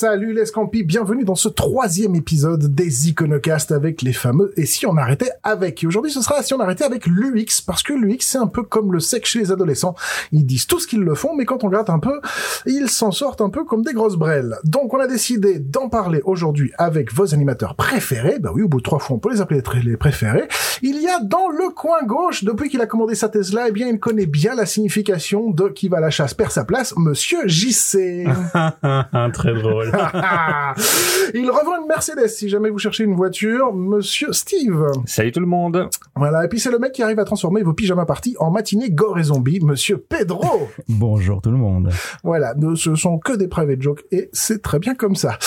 Salut les Scampis, bienvenue dans ce troisième épisode des Iconocasts avec les fameux Et si on arrêtait avec Et aujourd'hui ce sera Si on arrêtait avec l'UX, parce que l'UX c'est un peu comme le sexe chez les adolescents. Ils disent tout ce qu'ils le font, mais quand on gratte un peu, ils s'en sortent un peu comme des grosses brelles. Donc on a décidé d'en parler aujourd'hui avec vos animateurs préférés. Bah oui, au bout de trois fois on peut les appeler les préférés. Il y a dans le coin gauche, depuis qu'il a commandé sa Tesla, eh bien il connaît bien la signification de qui va à la chasse perd sa place, Monsieur JC. Très drôle. il revend une Mercedes si jamais vous cherchez une voiture, Monsieur Steve. Salut tout le monde. Voilà, et puis c'est le mec qui arrive à transformer vos pyjamas parties en matinée gore et zombie, Monsieur Pedro. Bonjour tout le monde. Voilà, ce sont que des private jokes et c'est très bien comme ça.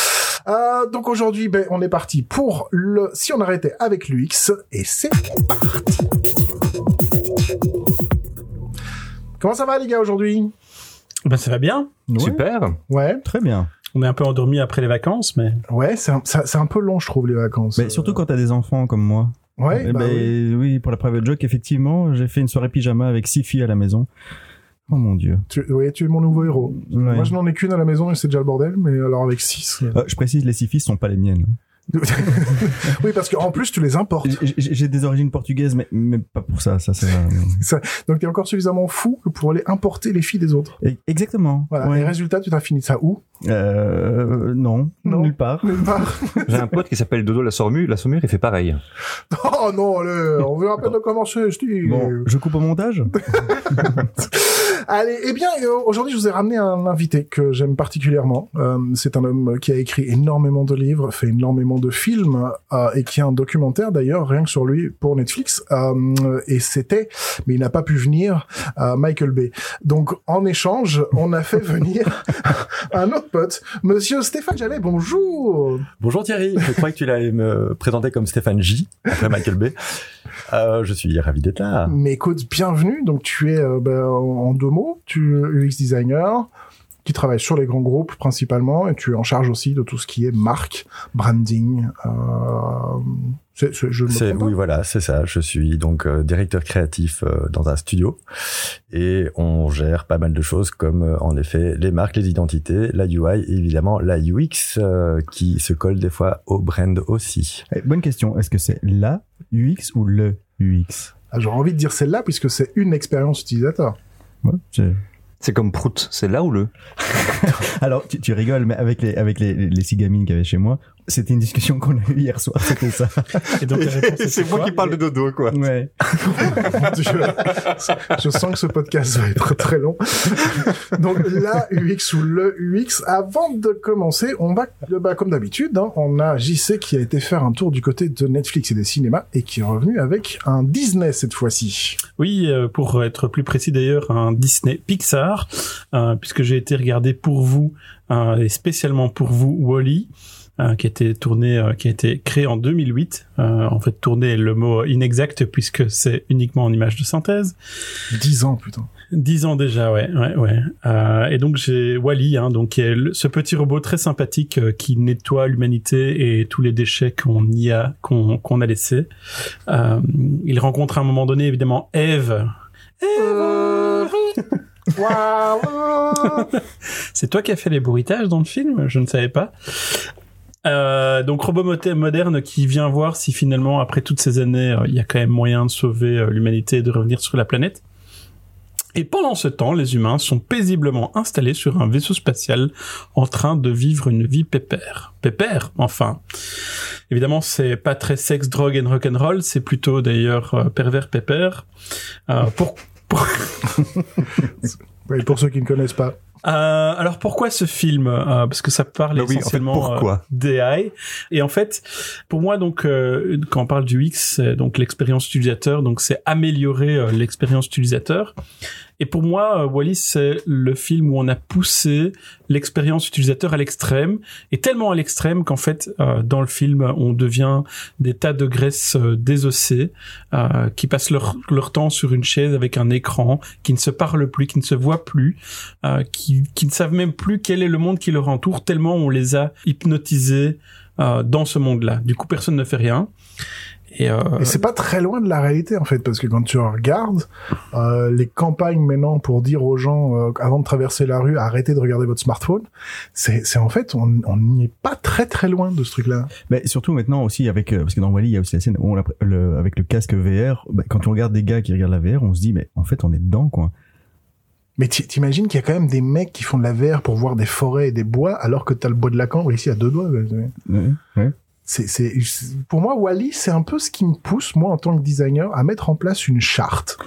Euh, donc aujourd'hui, ben, on est parti pour le si on arrêtait avec l'UX et c'est parti. Comment ça va les gars aujourd'hui? Ben ça va bien. Super. Ouais. Très bien. On est un peu endormi après les vacances, mais Ouais, c'est un, c'est un peu long je trouve les vacances. Mais surtout quand t'as des enfants comme moi. Ouais, Eh bah ben, oui. oui. pour la private joke, effectivement, j'ai fait une soirée pyjama avec six filles à la maison. Oh mon dieu. Tu, oui, tu es mon nouveau héros. Ouais. Moi, je n'en ai qu'une à la maison et c'est déjà le bordel, mais alors avec six. euh. Euh, je précise, les six filles sont pas les miennes. oui, parce qu'en plus, tu les importes. J'ai- des origines portugaises, mais, mais pas pour ça. Ça, c'est Ça- Donc, t'es encore suffisamment fou que pour aller importer les filles des autres. E- exactement. Voilà. Ouais. Et résultat, tu t'as fini ça où? Euh, non, Non. nulle part. Nulle part. J'ai un pote qui s'appelle Dodo la Saumure. La Saumure, il fait pareil. oh non, allez, on veut à peine de commencer, Steve. Bon, je coupe au montage. Allez, eh bien, euh, aujourd'hui, je vous ai ramené un invité que j'aime particulièrement. Euh, c'est un homme qui a écrit énormément de livres, fait énormément de films, euh, et qui a un documentaire d'ailleurs, rien que sur lui, pour Netflix. Euh, et c'était, mais il n'a pas pu venir, euh, Michael Bay. Donc, en échange, on a fait venir un autre pote, Monsieur Stéphane Jallet. Bonjour. Bonjour Thierry, je croyais que tu allais me présenter comme Stéphane J, après Michael Bay. Euh, je suis ravi d'être là. Mais écoute, bienvenue. Donc, tu es, euh, ben, en deux mots, tu UX designer, qui travaille sur les grands groupes principalement, et tu es en charge aussi de tout ce qui est marque, branding. Euh, je me oui, voilà, c'est ça. Je suis donc euh, directeur créatif euh, dans un studio et on gère pas mal de choses comme euh, en effet les marques, les identités, la UI et évidemment la UX euh, qui se colle des fois au brand aussi. Eh, bonne question. Est-ce que c'est la UX ou le UX Ah, J'aurais envie de dire celle-là, puisque c'est une expérience utilisateur. Ouais, c'est- comme Prout. C'est là ou le Alors, tu, tu rigoles, mais avec les avec les, les six gamines qu'il y avait chez moi, c'était une discussion qu'on a eue hier soir. C'était ça. et donc la réponse était quoi de dodo, quoi. Ouais. Je sens que ce podcast va être très long. Donc la UX ou le UX, avant de commencer, on va, bah, comme d'habitude, hein, on a JC qui a été faire un tour du côté de Netflix et des cinémas et qui est revenu avec un Disney cette fois-ci. Oui, euh, pour être plus précis d'ailleurs, un Disney Pixar, euh, puisque j'ai été regarder pour vous euh, et spécialement pour vous Wally. Euh, qui a été tourné, euh, qui a été créé en 2008. Euh, en fait, tourné est le mot inexact puisque c'est uniquement en image de synthèse. Dix ans, putain. Dix ans déjà, ouais, ouais, ouais. Euh, et donc j'ai Wally, hein, donc qui est le- ce petit robot très sympathique euh, qui nettoie l'humanité et tous les déchets qu'on y a, qu'on a laissés. Euh, il rencontre à un moment donné évidemment Eve. Waouh C'est toi qui as fait les bruitages dans le film? Je ne savais pas. Euh, donc robot moderne qui vient voir si finalement après toutes ces années euh, il y a quand même moyen de sauver euh, l'humanité et de revenir sur la planète. Et pendant ce temps, les humains sont paisiblement installés sur un vaisseau spatial en train de vivre une vie pépère. Pépère, enfin. Évidemment, c'est pas très sexe, drogue and rock'n'roll, c'est plutôt d'ailleurs euh, pervers pépère. Pour, pour, Oui, pour ceux qui ne connaissent pas. Euh, alors pourquoi ce film Euh, Parce que ça parle Bah oui, en fait, essentiellement pourquoi euh, d'AI. Et en fait, pour moi, donc, euh, quand on parle du X, c'est donc l'expérience utilisateur, donc c'est améliorer euh, l'expérience utilisateur. Et pour moi, euh, Wally, c'est le film où on a poussé l'expérience utilisateur à l'extrême, et tellement à l'extrême qu'en fait, euh, dans le film, on devient des tas de graisses euh, désossées qui passent leur, leur temps sur une chaise avec un écran, qui ne se parlent plus, qui ne se voient plus, qui, qui ne savent même plus quel est le monde qui leur entoure, tellement on les a hypnotisés dans ce monde-là. Du coup, personne ne fait rien. Et, euh, Et c'est pas très loin de la réalité en fait, parce que quand tu regardes euh, les campagnes maintenant pour dire aux gens euh, avant de traverser la rue, arrêtez de regarder votre smartphone, c'est en fait on n'y est pas très très loin de ce truc-là. Mais surtout maintenant aussi avec parce que dans Wally il y a aussi la scène où on l'a- le, avec le casque VR. bah, quand on regarde des gars qui regardent la VR, on se dit mais en fait on est dedans quoi. Mais ti- t'imagines qu'il y a quand même des mecs qui font de la VR pour voir des forêts et des bois, alors que t'as le bois de la cambre ici à deux doigts. Ouais, ouais. C'est, pour moi, Wally, c'est un peu ce qui me pousse, moi, en tant que designer, à mettre en place une charte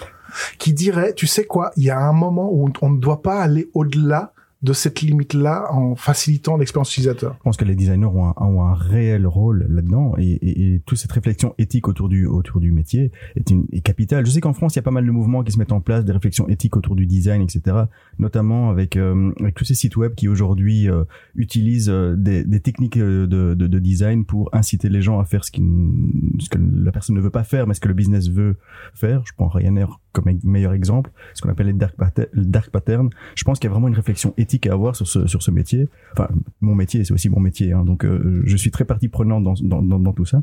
qui dirait, tu sais quoi, il y a un moment où on ne doit pas aller au-delà de cette limite-là en facilitant l'expérience utilisateur. Je pense que les designers ont un, réel rôle là-dedans et, toute cette réflexion éthique autour du métier est, capitale. Je sais qu'en France, il y a pas mal de mouvements qui se mettent en place, des réflexions éthiques autour du design, etc. Notamment avec, euh, avec tous ces sites web qui aujourd'hui euh, utilisent euh, des, techniques de, de, de design pour inciter les gens à faire ce, ce que la personne ne veut pas faire, mais ce que le business veut faire. Je prends Ryanair comme e- meilleur exemple, ce qu'on appelle les dark, pater- dark. Je pense qu'il y a vraiment une réflexion éthique à avoir sur ce, sur ce métier. Enfin, mon métier, c'est aussi mon métier, hein, donc euh, je suis très partie prenante dans, dans, dans, dans tout ça.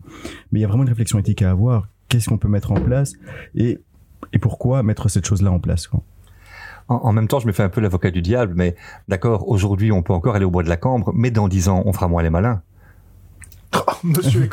Mais il y a vraiment une réflexion éthique à avoir. Qu'est-ce qu'on peut mettre en place et, et pourquoi mettre cette chose-là en place quoi? En même temps, je me fais un peu l'avocat du diable, mais d'accord, aujourd'hui, on peut encore aller au bois de la cambre, mais dans dix ans, on fera moins les malins.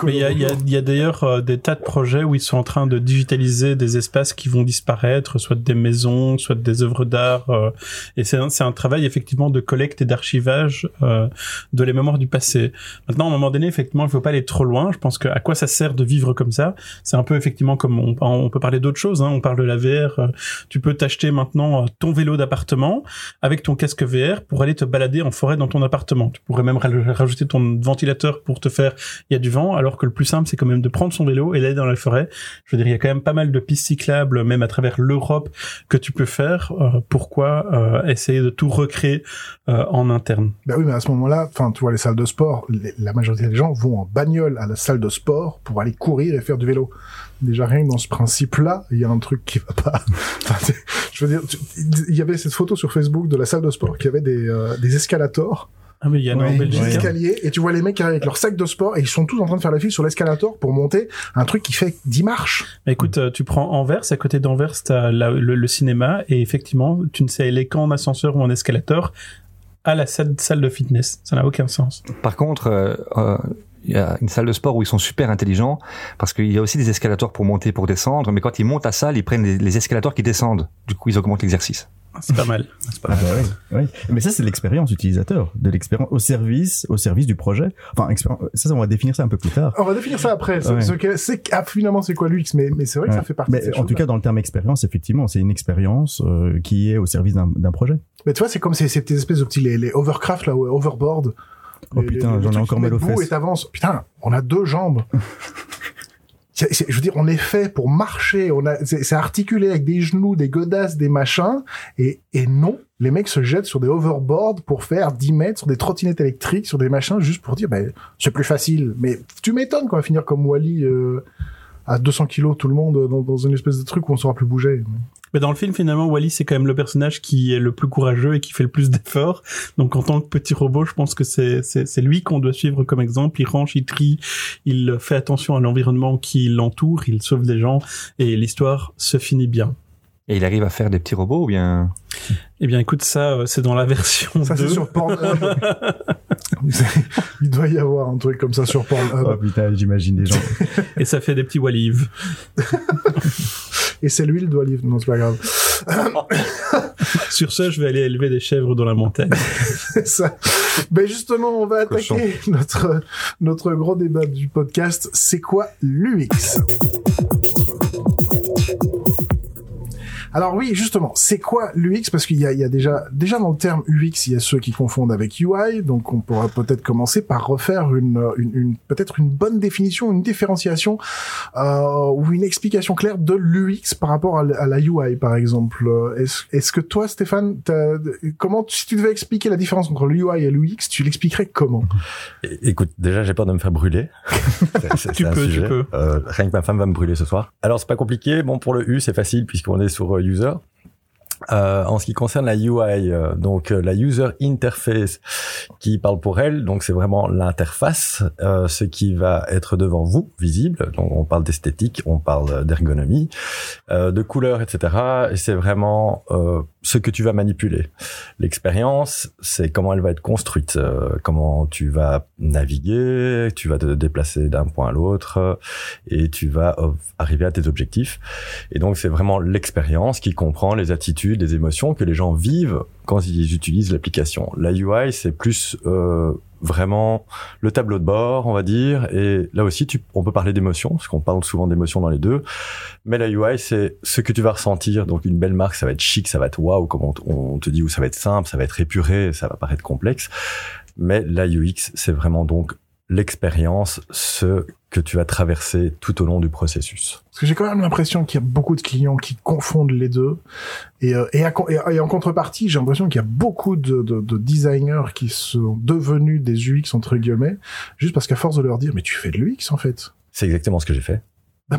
Il y a, y a, y a d'ailleurs euh, des tas de projets où ils sont en train de digitaliser des espaces qui vont disparaître, soit des maisons, soit des œuvres d'art. euh, et c'est un, un travail effectivement de collecte et d'archivage euh, de les mémoires du passé. Maintenant, à un moment donné, effectivement, il faut pas aller trop loin. Je pense que à quoi ça sert de vivre comme ça? C'est un peu effectivement comme on, on peut parler d'autres choses. Hein. On parle de la VR. euh, tu peux t'acheter maintenant euh, ton vélo d'appartement avec ton casque VR pour aller te balader en forêt dans ton appartement. Tu pourrais même ra- rajouter ton ventilateur pour te faire il y a du vent, alors que le plus simple, c'est quand même de prendre son vélo et d'aller dans la forêt. Je veux dire, il y a quand même pas mal de pistes cyclables, même à travers l'Europe, que tu peux faire. Euh, pourquoi euh, essayer de tout recréer euh, en interne? Bah oui, mais à ce moment-là, enfin, tu vois, les salles de sport, la majorité des gens vont en bagnole à la salle de sport pour aller courir et faire du vélo. Déjà rien que dans ce principe-là, il y a un truc qui va pas. Enfin, je veux dire, il y avait cette photo sur Facebook de la salle de sport qui avait des, euh, des escalators, Ah mais il y en a Oui, en Belgique. Ouais. hein. escaliers, et tu vois les mecs qui arrivent avec leur sac de sport et ils sont tous en train de faire la file sur l'escalator pour monter un truc qui fait 10 marches. Mais écoute, euh, tu prends Anvers, à côté d'Anvers, t'as la- le, le cinéma, et effectivement, tu ne sais aller qu'en ascenseur ou en escalator à la salle, salle de fitness. Ça n'a aucun sens. Par contre, euh, euh, il y a une salle de sport où ils sont super intelligents, parce qu'il y a aussi des escalators pour monter, pour descendre, mais quand ils montent à salle, ils prennent les, les escalators qui descendent. Du coup, ils augmentent l'exercice. C'est pas mal. C'est pas Ah mal. bah oui, oui. Mais ça, c'est l'expérience utilisateur, de l'expérience au service, au service du projet. Enfin, ça, on va définir ça un peu plus tard. On va définir ça après. Ce, Ouais. c'est ah, finalement c'est quoi l'UX, mais mais c'est vrai que ça fait partie. de Mais ces en tout cas, dans le terme expérience, effectivement, c'est une expérience euh, qui est au service d'un d'un projet. Mais tu vois, c'est comme ces, ces petites espèces de petits les, les overcraft là, ouais, overboard. Oh Les- putain, j'en ai encore mal aux fesses. Et t'avances. Putain, on a deux jambes. Je veux dire, on est fait pour marcher. On a, c'est articulé avec des genoux, des godasses, des machins. Et, et non, les mecs se jettent sur des overboards pour faire 10 mètres, sur des trottinettes électriques, sur des machins, juste pour dire, ben, c'est plus facile. Mais tu m'étonnes qu'on va finir comme Wally euh, à 200 kilos, tout le monde, dans, une espèce de truc où on saura plus bouger. Mais dans le film, finalement, Wally, c'est quand même le personnage qui est le plus courageux et qui fait le plus d'efforts. Donc, en tant que petit robot, je pense que c'est, c'est lui qu'on doit suivre comme exemple. Il range, il trie, il fait attention à l'environnement qui l'entoure, il sauve des gens et l'histoire se finit bien. Et il arrive à faire des petits robots ou bien Eh bien, écoute, ça, euh, c'est dans la version Ça, c'est 2. sur Pornhub. Il doit y avoir un truc comme ça sur Pornhub. Oh putain, j'imagine des gens. Et ça fait des petits Wallives. Et c'est lui le livre. Non, c'est pas grave. Sur ce, je vais aller élever des chèvres dans la montagne. C'est ça. Ben justement, on va Cochon. attaquer notre, notre gros débat du podcast. C'est quoi l'UX? Alors oui, justement, c'est quoi l'UX? Parce qu'il y a, il y a déjà, déjà dans le terme UX, il y a ceux qui confondent avec UI, donc on pourra peut-être commencer par refaire une, une, une- peut-être une bonne définition, une différenciation euh, ou une explication claire de l'UX par rapport à, la UI, par exemple. Est-ce que toi, Stéphane, t'as- comment, si tu devais expliquer la différence entre l'UI et l'UX, tu l'expliquerais comment? Écoute, déjà, j'ai peur de me faire brûler. Tu peux, tu peux. Euh, rien que ma femme va me brûler ce soir. Alors, c'est pas compliqué. Bon, pour le U, c'est facile puisqu'on est sur user. Euh, en ce qui concerne la UI, euh, donc euh, la user interface, qui parle pour elle, donc c'est vraiment l'interface, euh, ce qui va être devant vous, visible. Donc on parle d'esthétique, on parle d'ergonomie, euh, de couleurs, etc. Et c'est vraiment ce que tu vas manipuler. L'expérience, c'est comment elle va être construite, comment tu vas naviguer, tu vas te déplacer d'un point à l'autre, et tu vas arriver à tes objectifs. Et donc c'est vraiment l'expérience qui comprend les attitudes des émotions que les gens vivent quand ils utilisent l'application. La UI, c'est plus euh, vraiment le tableau de bord, on va dire. Et là aussi, on peut parler d'émotions, parce qu'on parle souvent d'émotions dans les deux. Mais la UI, c'est ce que tu vas ressentir. Donc, une belle marque, ça va être chic, ça va être waouh, comme on, te dit, ou ça va être simple, ça va être épuré, ça va paraître complexe. Mais la UX, c'est vraiment donc l'expérience, ce que tu vas traverser tout au long du processus. Parce que j'ai quand même l'impression qu'il y a beaucoup de clients qui confondent les deux. Et, euh, et, et, en contrepartie, j'ai l'impression qu'il y a beaucoup de, de, de, designers qui sont devenus des UX, entre guillemets, juste parce qu'à force de leur dire, mais tu fais de l'UX, en fait. C'est exactement ce que j'ai fait.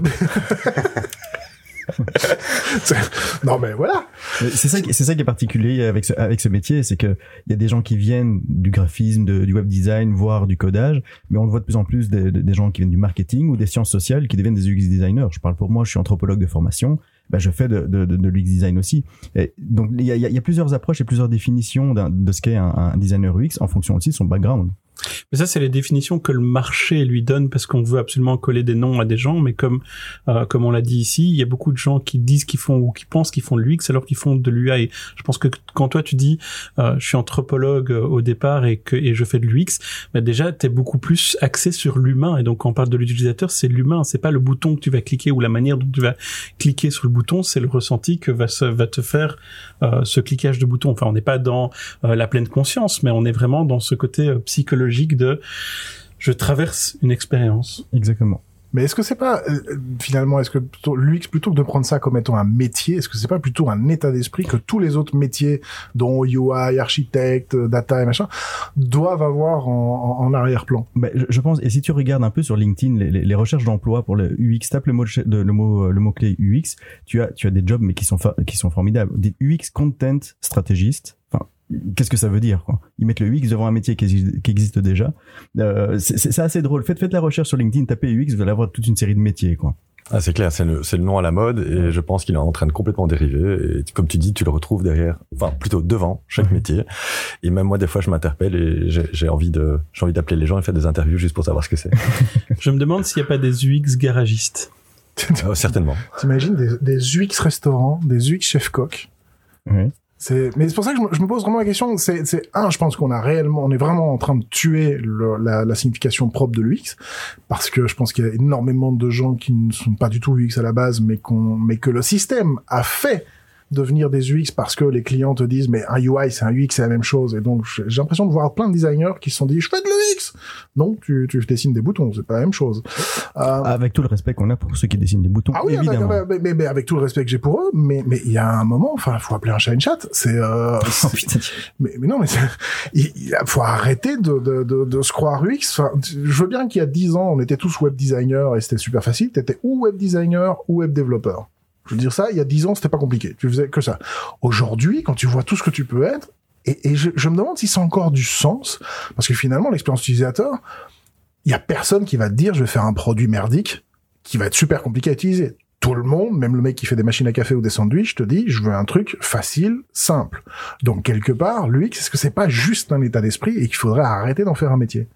non mais voilà. C'est ça, c'est ça qui est particulier avec ce, avec ce métier, c'est que il y a des gens qui viennent du graphisme, du web design, voire du codage, mais on le voit de plus en plus des, gens qui viennent du marketing ou des sciences sociales qui deviennent des UX designers. Je parle pour moi, je suis anthropologue de formation. Ben, je fais de, l'UX design aussi. Et donc il y a, plusieurs approches et plusieurs définitions de ce qu'est un designer UX en fonction aussi de son background. Mais ça, c'est les définitions que le marché lui donne parce qu'on veut absolument coller des noms à des gens. Mais comme euh, comme on l'a dit ici, il y a beaucoup de gens qui disent qu'ils font ou qui pensent qu'ils font de l'UX alors qu'ils font de l'UI. Je pense que quand toi tu dis euh, je suis anthropologue euh, au départ et que et je fais de l'UX, bah déjà t'es beaucoup plus axé sur l'humain. Et donc quand on parle de l'utilisateur, c'est l'humain, c'est pas le bouton que tu vas cliquer ou la manière dont tu vas cliquer sur le bouton, c'est le ressenti que va se, va te faire euh, ce cliquage de bouton. Enfin, on n'est pas dans euh, la pleine conscience, mais on est vraiment dans ce côté psychologique de je traverse une expérience. Exactement. Mais est-ce que c'est pas euh, finalement est-ce que plutôt l'UX plutôt que de prendre ça comme étant un métier, est-ce que c'est pas plutôt un état d'esprit que tous les autres métiers dont UI, architecte, data et machin doivent avoir en, arrière-plan? Ben, je, pense et si tu regardes un peu sur LinkedIn les, recherches d'emploi pour le UX, tape le mot le mot le mot clé UX, tu as tu as des jobs mais qui sont qui sont formidables, des UX content strategist, enfin qu'est-ce que ça veut dire quoi Ils mettent le UX devant un métier qui existe, qui existe déjà. Euh, c'est assez drôle. Faites, faites la recherche sur LinkedIn, tapez UX, vous allez avoir toute une série de métiers quoi. Ah, c'est clair, c'est le, le, nom à la mode et je pense qu'il est en train de complètement dériver. Et comme tu dis, tu le retrouves derrière, enfin plutôt devant chaque métier. Et même moi, des fois, je m'interpelle et j'ai envie de, j'ai envie d'appeler les gens et faire des interviews juste pour savoir ce que c'est. je me demande s'il n'y a pas des UX garagistes. oh, certainement. T'imagines des, des UX restaurants, des UX chef coq. Oui. C'est, mais c'est pour ça que je me, pose vraiment la question. C'est, c'est un, je pense qu'on a réellement, on est vraiment en train de tuer le, la, la, signification propre de l'UX, parce que je pense qu'il y a énormément de gens qui ne sont pas du tout UX à la base, mais qu'on, mais que le système a fait devenir des UX parce que les clients te disent mais un UI c'est un UX c'est la même chose. Et donc j'ai l'impression de voir plein de designers qui se sont dit je fais de l'UX. Non tu, tu dessines des boutons c'est pas la même chose. Euh... avec tout le respect qu'on a pour ceux qui dessinent des boutons ah oui évidemment. mais, mais, mais, avec tout le respect que j'ai pour eux mais mais il y a un moment enfin faut appeler un chat une chat c'est euh, oh, mais, mais non mais il, faut arrêter de, de, de, de se croire UX. Enfin, je veux bien qu'il y a dix ans on était tous web designers et c'était super facile. T'étais ou web designer ou web développeur je veux dire ça, il y a dix ans, c'était pas compliqué. Tu faisais que ça. Aujourd'hui, quand tu vois tout ce que tu peux être, et, je, me demande si c'est encore du sens, parce que finalement, l'expérience utilisateur, il y a personne qui va te dire, je vais faire un produit merdique qui va être super compliqué à utiliser. Tout le monde, même le mec qui fait des machines à café ou des sandwichs, te dit, je veux un truc facile, simple. Donc quelque part, l'UX, est-ce que c'est pas juste un état d'esprit et qu'il faudrait arrêter d'en faire un métier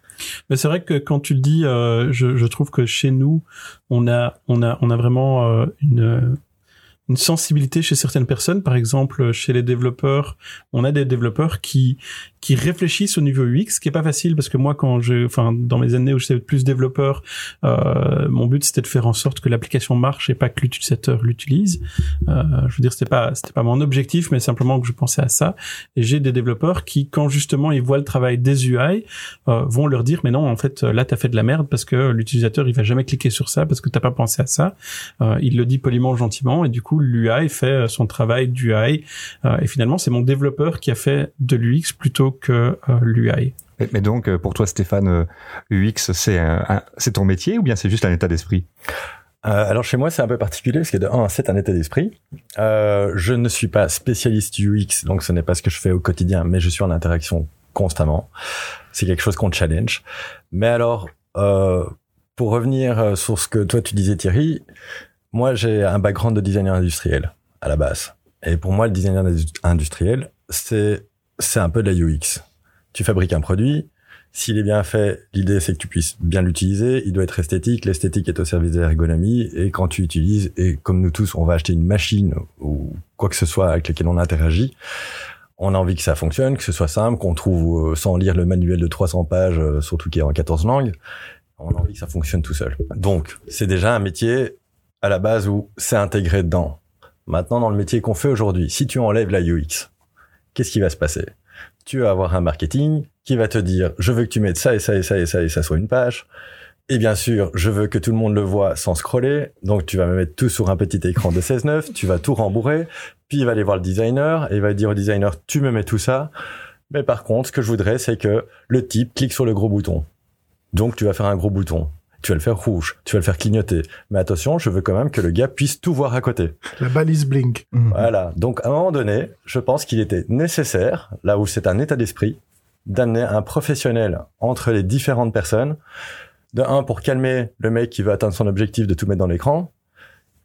mais c'est vrai que quand tu le dis, euh, je, je, trouve que chez nous, on a, on a, on a vraiment euh, une une sensibilité chez certaines personnes. Par exemple, chez les développeurs, on a des développeurs qui qui réfléchissent au niveau UX, ce qui est pas facile parce que moi, quand je, enfin, dans mes années où j'étais plus développeur, euh, mon but c'était de faire en sorte que l'application marche et pas que l'utilisateur l'utilise. Euh, je veux dire, c'était pas c'était pas mon objectif, mais simplement que je pensais à ça. Et j'ai des développeurs qui, quand justement ils voient le travail des UI, euh, vont leur dire mais non, en fait, là t'as fait de la merde parce que l'utilisateur il va jamais cliquer sur ça parce que t'as pas pensé à ça. Euh, il le dit poliment, gentiment, et du coup l'UI fait son travail d'UI. Euh, et finalement, c'est mon développeur qui a fait de l'UX plutôt que euh, l'UI. Mais donc, euh, pour toi, Stéphane, UX, c'est c'est ton métier ou bien c'est juste un état d'esprit? Euh, alors chez moi c'est un peu particulier parce que de un c'est un état d'esprit. Euh, je ne suis pas spécialiste UX donc ce n'est pas ce que je fais au quotidien mais je suis en interaction constamment. C'est quelque chose qu'on challenge. Mais alors euh, pour revenir euh, sur ce que toi tu disais Thierry, moi j'ai un background de designer industriel à la base et pour moi le designer industriel c'est c'est un peu de la UX. Tu fabriques un produit, s'il est bien fait, l'idée c'est que tu puisses bien l'utiliser. Il doit être esthétique. L'esthétique est au service de l'ergonomie. Et quand tu utilises, et comme nous tous, on va acheter une machine ou quoi que ce soit avec laquelle on interagit, on a envie que ça fonctionne, que ce soit simple, qu'on trouve euh, sans lire le manuel de 300 pages, euh, surtout qui est en 14 langues. On a envie que ça fonctionne tout seul. Donc, c'est déjà un métier à la base où c'est intégré dedans. Maintenant, dans le métier qu'on fait aujourd'hui, si tu enlèves la UX, qu'est-ce qui va se passer? Tu vas avoir un marketing qui va te dire je veux que tu mettes ça et ça et ça et ça et ça sur une page. Et bien sûr, je veux que tout le monde le voit sans scroller. Donc tu vas me mettre tout sur un petit écran de 16-9, tu vas tout rembourrer, puis il va aller voir le designer et il va dire au designer tu me mets tout ça. Mais par contre, ce que je voudrais, c'est que le type clique sur le gros bouton. Donc tu vas faire un gros bouton. Tu vas le faire rouge, tu vas le faire clignoter. Mais attention, je veux quand même que le gars puisse tout voir à côté. La balise blink. Voilà. Donc à un moment donné, je pense qu'il était nécessaire, là où c'est un état d'esprit, d'amener un professionnel entre les différentes personnes. De un, pour calmer le mec qui veut atteindre son objectif de tout mettre dans l'écran.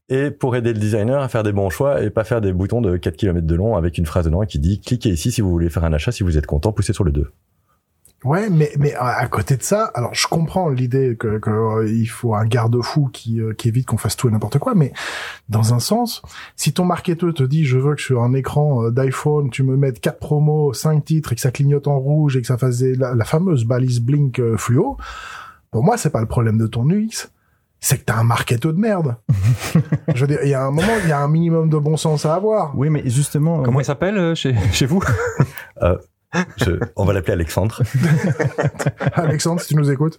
Et pour aider le designer à faire des bons choix et pas faire des boutons de 4 km de long avec une phrase dedans qui dit cliquez ici si vous voulez faire un achat, si vous êtes content, poussez sur le 2. Ouais, mais mais à côté de ça, alors je comprends l'idée que, que euh, il faut un garde-fou qui euh, qui évite qu'on fasse tout et n'importe quoi, mais dans un sens, si ton marketeur te dit je veux que sur un écran euh, d'iPhone tu me mettes quatre promos, cinq titres et que ça clignote en rouge et que ça fasse la, la fameuse balise blink fluo, pour moi c'est pas le problème de ton UX, c'est que t'as un marketeur de merde. je veux dire, il y a un moment, il y a un minimum de bon sens à avoir. Oui, mais justement. Comment il s'appelle chez, chez vous? Euh, je, on va l'appeler Alexandre. Alexandre, si tu nous écoutes.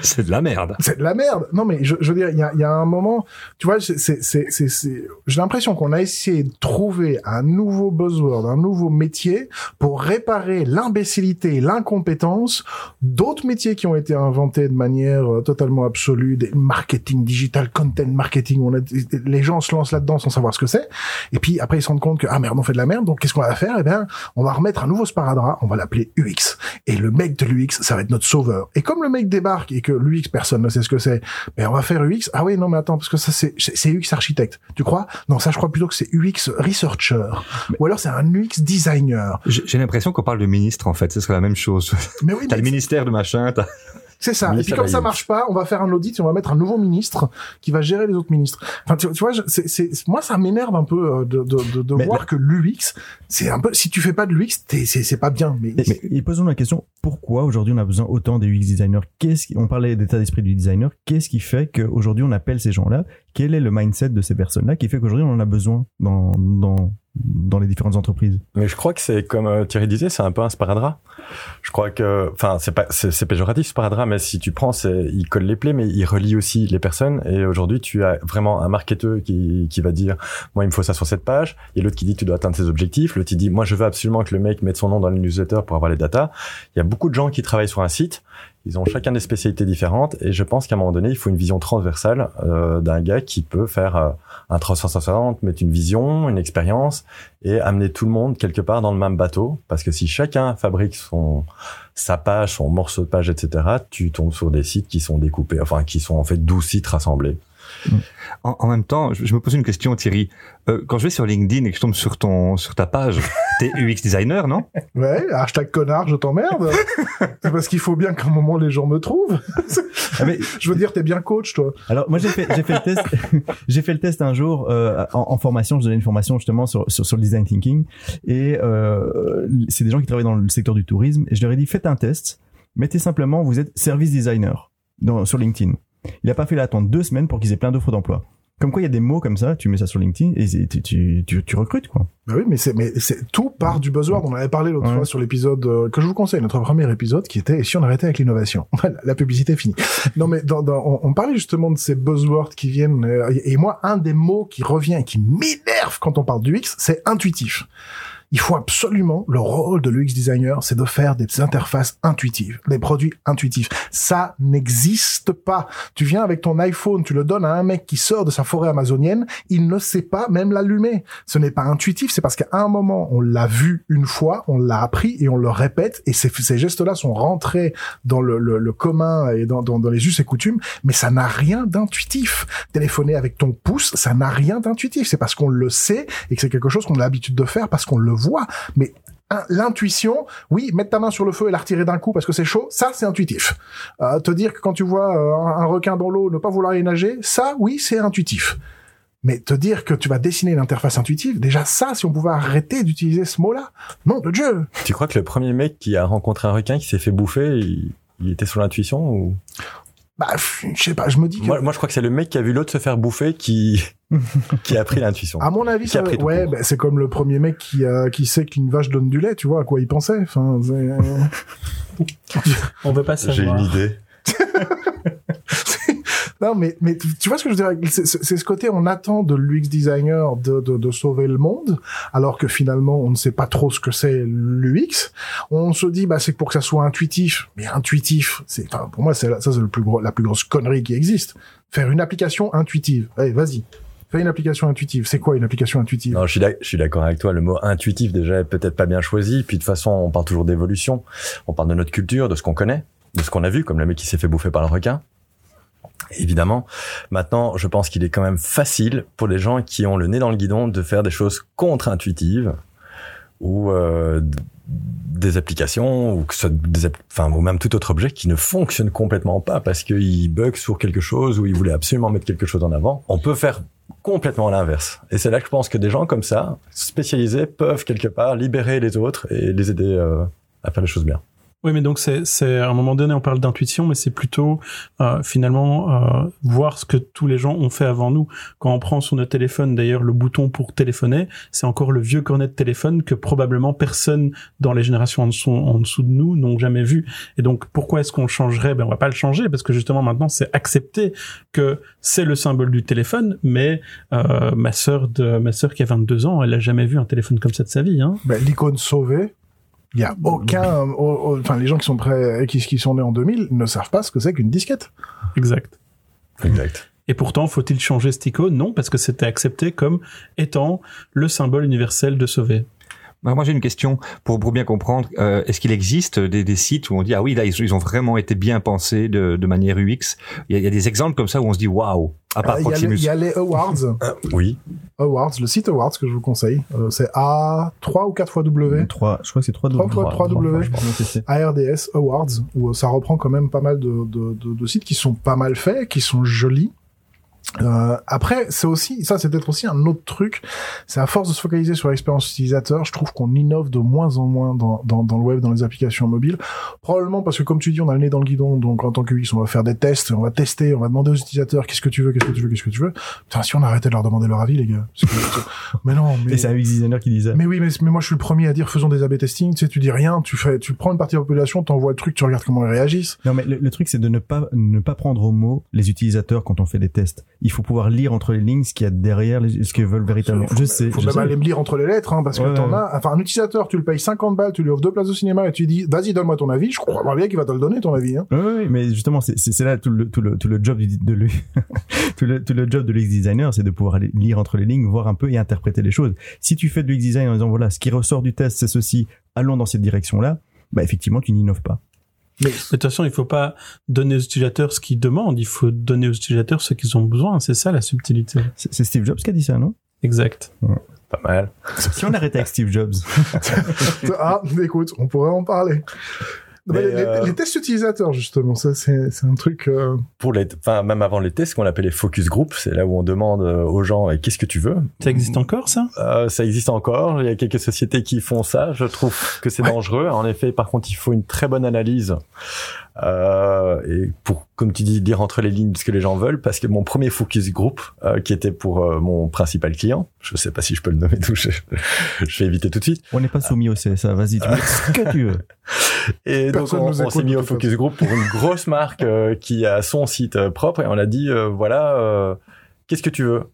C'est de la merde. C'est de la merde. Non, mais je, je veux dire, il y a, y a, un moment, tu vois, c'est, c'est, c'est, c'est, j'ai l'impression qu'on a essayé de trouver un nouveau buzzword, un nouveau métier pour réparer l'imbécilité l'incompétence d'autres métiers qui ont été inventés de manière euh, totalement absolue, des marketing digital, content marketing. On a, les gens se lancent là-dedans sans savoir ce que c'est. Et puis après, ils se rendent compte que, ah merde, on fait de la merde. Donc, qu'est-ce qu'on va faire? Eh bien, on va remettre un nouveau on va l'appeler UX. Et le mec de l'UX, ça va être notre sauveur. Et comme le mec débarque et que l'UX, personne ne sait ce que c'est, ben on va faire UX. Ah oui, non mais attends, parce que ça c'est c'est UX architecte. Tu crois? Non, ça je crois plutôt que c'est UX researcher. Ou alors c'est un UX designer. J'ai l'impression qu'on parle de ministre en fait, ce serait la même chose. Mais oui, t'as le ministère de machin, t'as c'est ça. et puis comme ça marche pas, on va faire un audit et on va mettre un nouveau ministre qui va gérer les autres ministres. Enfin, tu, vois, c'est, moi ça m'énerve un peu euh, de, de, de, voir que l'UX, c'est un peu, si tu fais pas de l'UX, c'est, c'est pas bien. Mais, mais, mais posons la question, pourquoi aujourd'hui on a besoin autant des UX designers? Qu'est-ce qui, on parlait d'état d'esprit du designer, qu'est-ce qui fait qu'aujourd'hui on appelle ces gens-là? Quel est le mindset de ces personnes-là qui fait qu'aujourd'hui on en a besoin dans, dans, dans les différentes entreprises. Mais je crois que c'est comme euh, Thierry disait, c'est un peu un sparadrap. Je crois que, enfin, c'est pas, c'est péjoratif sparadrap, mais si tu prends, c'est, il colle les plaies, mais il relie aussi les personnes. Et aujourd'hui, tu as vraiment un marketeur qui, qui va dire, moi, il me faut ça sur cette page. Et l'autre qui dit, tu dois atteindre ses objectifs. L'autre qui dit, moi, je veux absolument que le mec mette son nom dans le newsletter pour avoir les datas. Il y a beaucoup de gens qui travaillent sur un site. Ils ont chacun des spécialités différentes. Et je pense qu'à un moment donné, il faut une vision transversale euh, d'un gars qui peut faire euh, un 360, mettre une vision, une expérience et amener tout le monde quelque part dans le même bateau. Parce que si chacun fabrique son sa page, son morceau de page, etc., tu tombes sur des sites qui sont découpés, enfin qui sont en fait 12 sites rassemblés. En, même temps, je, me pose une question, Thierry. Euh, quand je vais sur LinkedIn et que je tombe sur ton sur ta page, t'es UX designer, non? Ouais, hashtag connard, je t'emmerde. c'est parce qu'il faut bien qu'à un moment les gens me trouvent. Ah, mais, je veux dire, t'es bien coach, toi. Alors moi j'ai fait j'ai fait le test j'ai fait le test un jour euh, en, formation. Je donnais une formation justement sur sur, sur le design thinking et euh, c'est des gens qui travaillent dans le secteur du tourisme et je leur ai dit faites un test, mettez simplement vous êtes service designer dans, sur LinkedIn. Il a pas fait l'attendre deux semaines pour qu'ils aient plein d'offres d'emploi. Comme quoi, il y a des mots comme ça, tu mets ça sur LinkedIn et tu, tu, tu, tu recrutes, quoi. Bah oui, mais c'est, mais c'est, tout part du buzzword. On en avait parlé l'autre fois sur l'épisode, euh, que je vous conseille, notre premier épisode, qui était, si on arrêtait avec l'innovation? Voilà, la publicité est finie. non, mais dans, dans, on, on, parlait justement de ces buzzwords qui viennent, euh, et moi, un des mots qui revient et qui m'énerve quand on parle du X, c'est intuitif Il faut absolument, le rôle de l'UX designer, c'est de faire des interfaces intuitives, des produits intuitifs. Ça n'existe pas. Tu viens avec ton iPhone, tu le donnes à un mec qui sort de sa forêt amazonienne, il ne sait pas même l'allumer. Ce n'est pas intuitif, c'est parce qu'à un moment, on l'a vu une fois, on l'a appris et on le répète, et ces, gestes-là sont rentrés dans le, commun et dans, dans les us et coutumes, mais ça n'a rien d'intuitif. Téléphoner avec ton pouce, ça n'a rien d'intuitif. C'est parce qu'on le sait et que c'est quelque chose qu'on a l'habitude de faire parce qu'on le voit. Mais l'intuition, oui, mettre ta main sur le feu et la retirer d'un coup parce que c'est chaud, ça c'est intuitif. Euh, te dire que quand tu vois euh, un, requin dans l'eau, ne pas vouloir y nager, ça oui c'est intuitif. Mais te dire que tu vas dessiner une interface intuitive, déjà ça, si on pouvait arrêter d'utiliser ce mot-là, nom de Dieu. Tu crois que le premier mec qui a rencontré un requin qui s'est fait bouffer, il, il était sur l'intuition ou? Bah, je sais pas, je me dis que, moi, moi, je crois que c'est le mec qui a vu l'autre se faire bouffer qui qui a pris l'intuition. à mon avis, a ça- ouais, bah, c'est comme le premier mec qui, euh, qui sait qu'une vache donne du lait, tu vois à quoi il pensait. Enfin, c'est- On veut pas J'ai savoir. une idée. Non, mais, mais tu vois ce que je veux dire C'est ce côté, on attend de l'UX designer de, de, de sauver le monde, alors que finalement, on ne sait pas trop ce que c'est l'UX. On se dit, bah, c'est pour que ça soit intuitif. Mais intuitif, c'est, enfin, pour moi, c'est la- ça, c'est le plus gros, la plus grosse connerie qui existe. Faire une application intuitive. Allez, vas-y. Fais une application intuitive. C'est quoi une application intuitive? Non, je suis d'accord avec toi. Le mot intuitif déjà est peut-être pas bien choisi. Puis de toute façon, on parle toujours d'évolution. On parle de notre culture, de ce qu'on connaît, de ce qu'on a vu, comme le mec qui s'est fait bouffer par le requin. Évidemment. Maintenant, je pense qu'il est quand même facile pour les gens qui ont le nez dans le guidon de faire des choses contre-intuitives ou euh, des applications ou que ce des enfin ou même tout autre objet qui ne fonctionne complètement pas parce qu'il bug sur quelque chose ou il voulait absolument mettre quelque chose en avant. On peut faire complètement l'inverse. Et c'est là que je pense que des gens comme ça, spécialisés, peuvent quelque part libérer les autres et les aider euh, à faire les choses bien. Oui, mais donc c'est, c'est à un moment donné, on parle d'intuition, mais c'est plutôt euh, finalement euh, voir ce que tous les gens ont fait avant nous. Quand on prend sur notre téléphone, d'ailleurs, le bouton pour téléphoner, c'est encore le vieux cornet de téléphone que probablement personne dans les générations en dessous, de nous n'ont jamais vu. Et donc, pourquoi est-ce qu'on changerait? Ben, on va pas le changer parce que justement maintenant, c'est accepté que c'est le symbole du téléphone. Mais euh, ma sœur de ma sœur qui a 22 ans, elle a jamais vu un téléphone comme ça de sa vie. Hein. Ben, l'icône sauvée. Il y a aucun, enfin, les gens qui sont prêts, qui, qui sont nés en 2000 ne savent pas ce que c'est qu'une disquette. Exact. Exact. Et pourtant, faut-il changer cette icône Non, parce que c'était accepté comme étant le symbole universel de sauver. Bah, Moi, j'ai une question pour, pour bien comprendre. Euh, Est-ce qu'il existe des, des sites où on dit ah oui là ils, ils ont vraiment été bien pensés de, de manière UX? Il y, a, il y a des exemples comme ça où on se dit waouh à part Euh, Il y, a les- Proximus. il y a les Awards. Oui. Awards, le site Awards que je vous conseille. Euh, c'est A 3 ou 4 fois W. 3, je crois que c'est 3 Trois fois 3 W. je pense que c'est- ARDS Awards, où euh, ça reprend quand même pas mal de, de, de, de sites qui sont pas mal faits, qui sont jolis. Euh, après, c'est aussi, ça c'est peut-être aussi un autre truc, c'est à force de se focaliser sur l'expérience utilisateur, je trouve qu'on innove de moins en moins dans, dans, dans le web, dans les applications mobiles. Probablement parce que comme tu dis, on a le nez dans le guidon, donc en tant que UX, on va faire des tests, on va tester, on va demander aux utilisateurs qu'est-ce que tu veux, qu'est-ce que tu veux, qu'est-ce que tu veux. Putain, si on arrêtait de leur demander leur avis, les gars. Que- mais non, mais... Et c'est un UX designer qui ça. Mais oui, mais, mais moi je suis le premier à dire faisons des A/B testing. Tu sais, tu dis rien, tu fais, tu prends une partie de la population, t'envoies le truc, tu regardes comment ils réagissent. Non, mais le, le truc, c'est de ne pas, ne pas prendre au mot les utilisateurs quand on fait des tests. Il faut pouvoir lire entre les lignes ce qu'il y a derrière, les- ce qu'ils veulent véritablement. Faut- je sais. Faut je même sais. aller me lire entre les lettres, hein, parce que Ouais, t'en as. Enfin, un utilisateur, tu le payes 50 balles, tu lui offres deux places de cinéma et tu lui dis, vas-y, donne-moi ton avis. Je crois bien qu'il va te le donner ton avis. Hein. Oui, oui, mais justement, c'est là tout le, tout le, tout le job du, de lui, tout le, tout le job de l'UX designer, c'est de pouvoir aller lire entre les lignes, voir un peu et interpréter les choses. Si tu fais de l'UX design en disant voilà, ce qui ressort du test, c'est ceci, allons dans cette direction-là, bah effectivement, tu n'innoves pas. Mais de toute façon, il faut pas donner aux utilisateurs ce qu'ils demandent, il faut donner aux utilisateurs ce qu'ils ont besoin. C'est ça la subtilité. C'est c'est Steve Jobs qui a dit ça, non? Exact. Pas mal. Si on arrêtait avec Steve Jobs, ah, écoute, on pourrait en parler. Mais les, euh, les tests utilisateurs, justement, ça c'est c'est un truc. euh, Pour les, enfin, même avant les tests, ce qu'on appelle les focus group, c'est là où on demande euh, aux gens eh, qu'est-ce que tu veux? Ça existe encore, ça? Euh, ça existe encore. Il y a quelques sociétés qui font ça. Je trouve que c'est Ouais. dangereux. En effet, par contre, il faut une très bonne analyse euh, et pour, comme tu dis, lire entre les lignes ce que les gens veulent. Parce que mon premier focus group, euh, qui était pour euh, mon principal client, je sais pas si je peux le nommer, tout, je, je vais éviter tout de suite. on n'est pas soumis au CSA. Vas-y, tu mets ce que tu veux. Et donc on, nous on s'est mis au focus group pour une grosse marque euh, qui a son site euh, propre et on a dit euh, voilà euh, qu'est-ce que tu veux?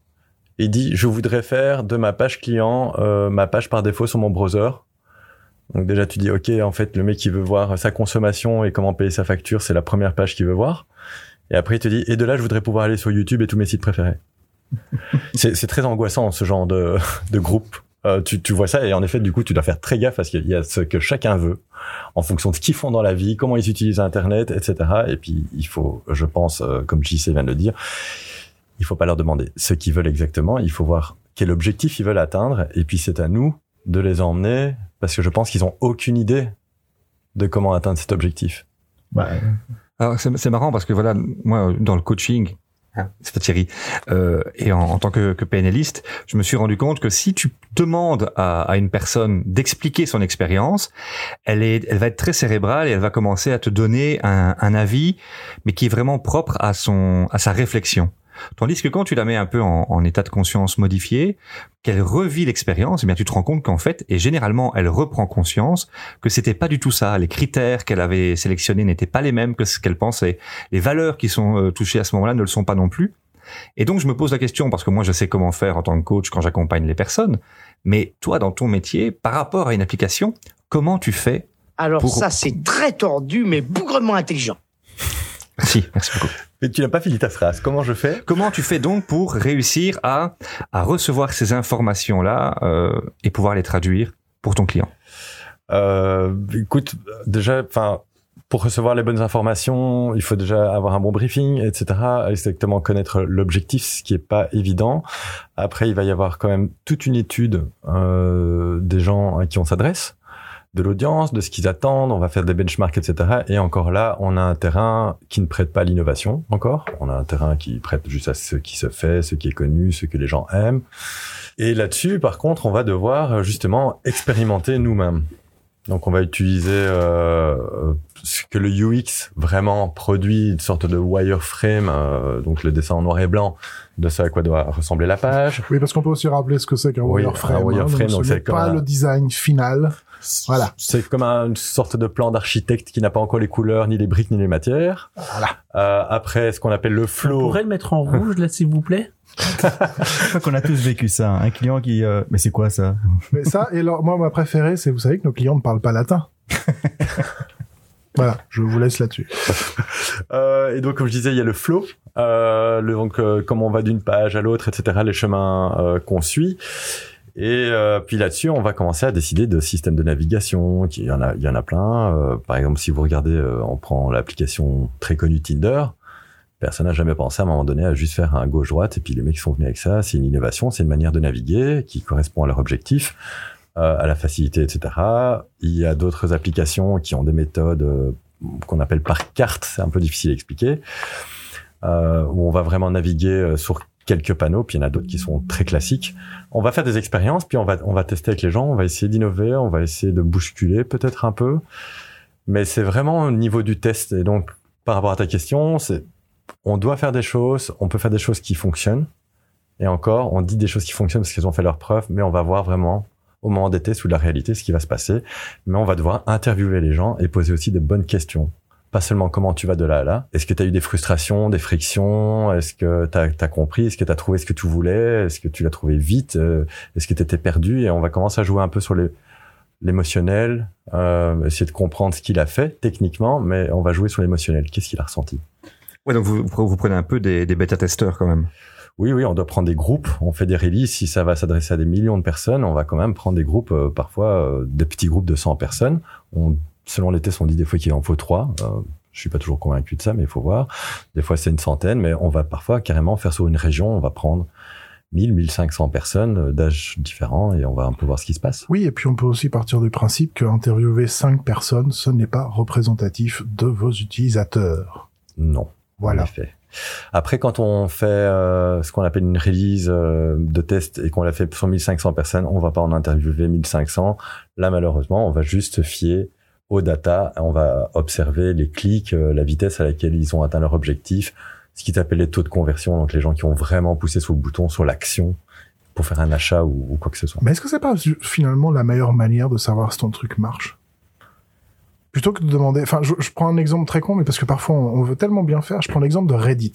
Et dit je voudrais faire de ma page client euh, ma page par défaut sur mon browser. Donc déjà tu dis ok en fait le mec qui veut voir sa consommation et comment payer sa facture c'est la première page qu'il veut voir. Et après il te dit et de là je voudrais pouvoir aller sur YouTube et tous mes sites préférés. c'est c'est très angoissant ce genre de, de groupe. Euh, tu, tu vois ça et en effet du coup tu dois faire très gaffe parce qu'il y a ce que chacun veut en fonction de ce qu'ils font dans la vie, comment ils utilisent Internet, etc. Et puis il faut, je pense, euh, comme JC vient de le dire, il faut pas leur demander ce qu'ils veulent exactement. Il faut voir quel objectif ils veulent atteindre et puis c'est à nous de les emmener parce que je pense qu'ils ont aucune idée de comment atteindre cet objectif. Bah, Alors c'est c'est marrant parce que voilà, moi dans le coaching, hein, c'est pas Thierry, euh, et en, en tant que, que PNListe, je me suis rendu compte que si tu demandes à, à une personne d'expliquer son expérience, elle est, elle va être très cérébrale et elle va commencer à te donner un, un avis, mais qui est vraiment propre à son, à sa réflexion. Tandis que quand tu la mets un peu en, en état de conscience modifié, qu'elle revit l'expérience, eh bien tu te rends compte qu'en fait, et généralement elle reprend conscience que c'était pas du tout ça. Les critères qu'elle avait sélectionnés n'étaient pas les mêmes que ce qu'elle pensait. Les valeurs qui sont euh, touchées à ce moment-là ne le sont pas non plus. Et donc je me pose la question parce que moi je sais comment faire en tant que coach quand j'accompagne les personnes. Mais toi dans ton métier, par rapport à une application, comment tu fais Alors Pour- ça, c'est très tordu, mais bougrement intelligent. Merci, merci beaucoup. Mais tu n'as pas fini ta phrase. Comment je fais? Comment tu fais donc pour réussir à, à recevoir ces informations-là euh, et pouvoir les traduire pour ton client? Euh, Écoute, déjà, enfin. Pour recevoir les bonnes informations, il faut déjà avoir un bon briefing, etc. Exactement connaître l'objectif, ce qui est pas évident. Après, il va y avoir quand même toute une étude euh, des gens à qui on s'adresse, de l'audience, de ce qu'ils attendent. On va faire des benchmarks, etc. Et encore là, on a un terrain qui ne prête pas à l'innovation. Encore, on a un terrain qui prête juste à ce qui se fait, ce qui est connu, ce que les gens aiment. Et là-dessus, par contre, on va devoir euh, justement expérimenter nous-mêmes. Donc, on va utiliser euh, euh, ce que le UX vraiment produit, une sorte de wireframe, euh, donc le dessin en noir et blanc de ce à quoi doit ressembler la page. Oui, parce qu'on peut aussi rappeler ce que c'est qu'un Oui, wireframe. un hein, wireframe, donc donc ce c'est pas un- le design final. Voilà. C'est comme un- une sorte de plan d'architecte qui n'a pas encore les couleurs, ni les briques, ni les matières. Voilà. Euh, après, ce qu'on appelle le On flow. pourrait le mettre en rouge là, s'il vous plaît. je crois qu'on a tous vécu ça. Un client qui, euh, mais c'est quoi ça? Mais ça, et alors, moi, ma préférée, c'est, vous savez que nos clients ne parlent pas latin. voilà, je vous laisse là-dessus. Euh, et donc, comme je disais, il y a le flow, euh, le, donc euh, comment on va d'une page à l'autre, etc., les chemins euh, qu'on suit. Et euh, puis là-dessus, on va commencer à décider de systèmes de navigation. Il y en a, il y en a plein. Euh, par exemple, si vous regardez, euh, on prend l'application très connue Tinder. Personne n'a jamais pensé à un moment donné à juste faire un gauche-droite et puis les mecs sont venus avec ça. C'est une innovation, c'est une manière de naviguer qui correspond à leur objectif, euh, à la facilité, etc. Il y a d'autres applications qui ont des méthodes euh, qu'on appelle par carte, c'est un peu difficile à expliquer, euh, où on va vraiment naviguer sur quelques panneaux, puis il y en a d'autres qui sont très classiques. On va faire des expériences, puis on va on va tester avec les gens, on va essayer d'innover, on va essayer de bousculer peut-être un peu, mais c'est vraiment au niveau du test. Et donc par rapport à ta question, c'est on doit faire des choses, on peut faire des choses qui fonctionnent, et encore, on dit des choses qui fonctionnent parce qu'elles ont fait leurs preuves, mais on va voir vraiment au moment des tests ou de la réalité ce qui va se passer. Mais on va devoir interviewer les gens et poser aussi de bonnes questions. Pas seulement comment tu vas de là à là. Est-ce que tu as eu des frustrations, des frictions? Est-ce que tu as, compris? Est-ce que tu as trouvé ce que tu voulais? Est-ce que tu l'as trouvé vite? Euh, Est-ce que tu étais perdu? Et on va commencer à jouer un peu sur l'émotionnel, euh, essayer de comprendre ce qu'il a fait techniquement, mais on va jouer sur l'émotionnel. Qu'est-ce qu'il a ressenti? Ouais, donc vous, vous prenez un peu des, des bêta-testeurs quand même. Oui, oui, on doit prendre des groupes. On fait des releases. Si ça va s'adresser à des millions de personnes, on va quand même prendre des groupes, euh, parfois euh, des petits groupes de 100 personnes. On, selon les tests, on dit des fois qu'il en faut trois. Euh, je suis pas toujours convaincu de ça, mais il faut voir. Des fois, c'est une centaine, mais on va parfois carrément faire sur une région. On va prendre 1000, 1500 personnes euh, d'âges différents et on va un peu voir ce qui se passe. Oui, et puis on peut aussi partir du principe que interviewer cinq personnes, ce n'est pas représentatif de vos utilisateurs. Non. Voilà. En effet. Après, quand on fait euh, ce qu'on appelle une release euh, de test et qu'on l'a fait sur 1500 personnes, on va pas en interviewer 1500. Là, malheureusement, on va juste fier aux data. On va observer les clics, euh, la vitesse à laquelle ils ont atteint leur objectif, ce qui s'appelle les taux de conversion, donc les gens qui ont vraiment poussé sur le bouton, sur l'action pour faire un achat ou, quoi que ce soit. Mais est-ce que c'est pas finalement la meilleure manière de savoir si ton truc marche? Plutôt que de demander, enfin, je, prends un exemple très con, mais parce que parfois on veut tellement bien faire, je prends l'exemple de Reddit.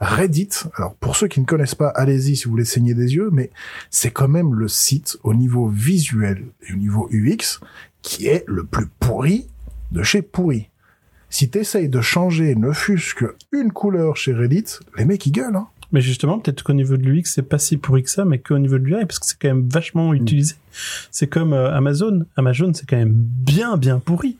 Reddit, alors pour ceux qui ne connaissent pas, allez-y si vous voulez saigner des yeux, mais c'est quand même le site au niveau visuel et au niveau UX qui est le plus pourri de chez pourri. Si t'essayes de changer ne fût-ce qu'une couleur chez Reddit, les mecs ils gueulent. Hein. Mais justement, peut-être qu'au niveau de l'UX, c'est pas si pourri que ça, mais qu'au niveau de l'UI, parce que c'est quand même vachement utilisé. C'est comme euh, Amazon. Amazon, c'est quand même bien, bien pourri.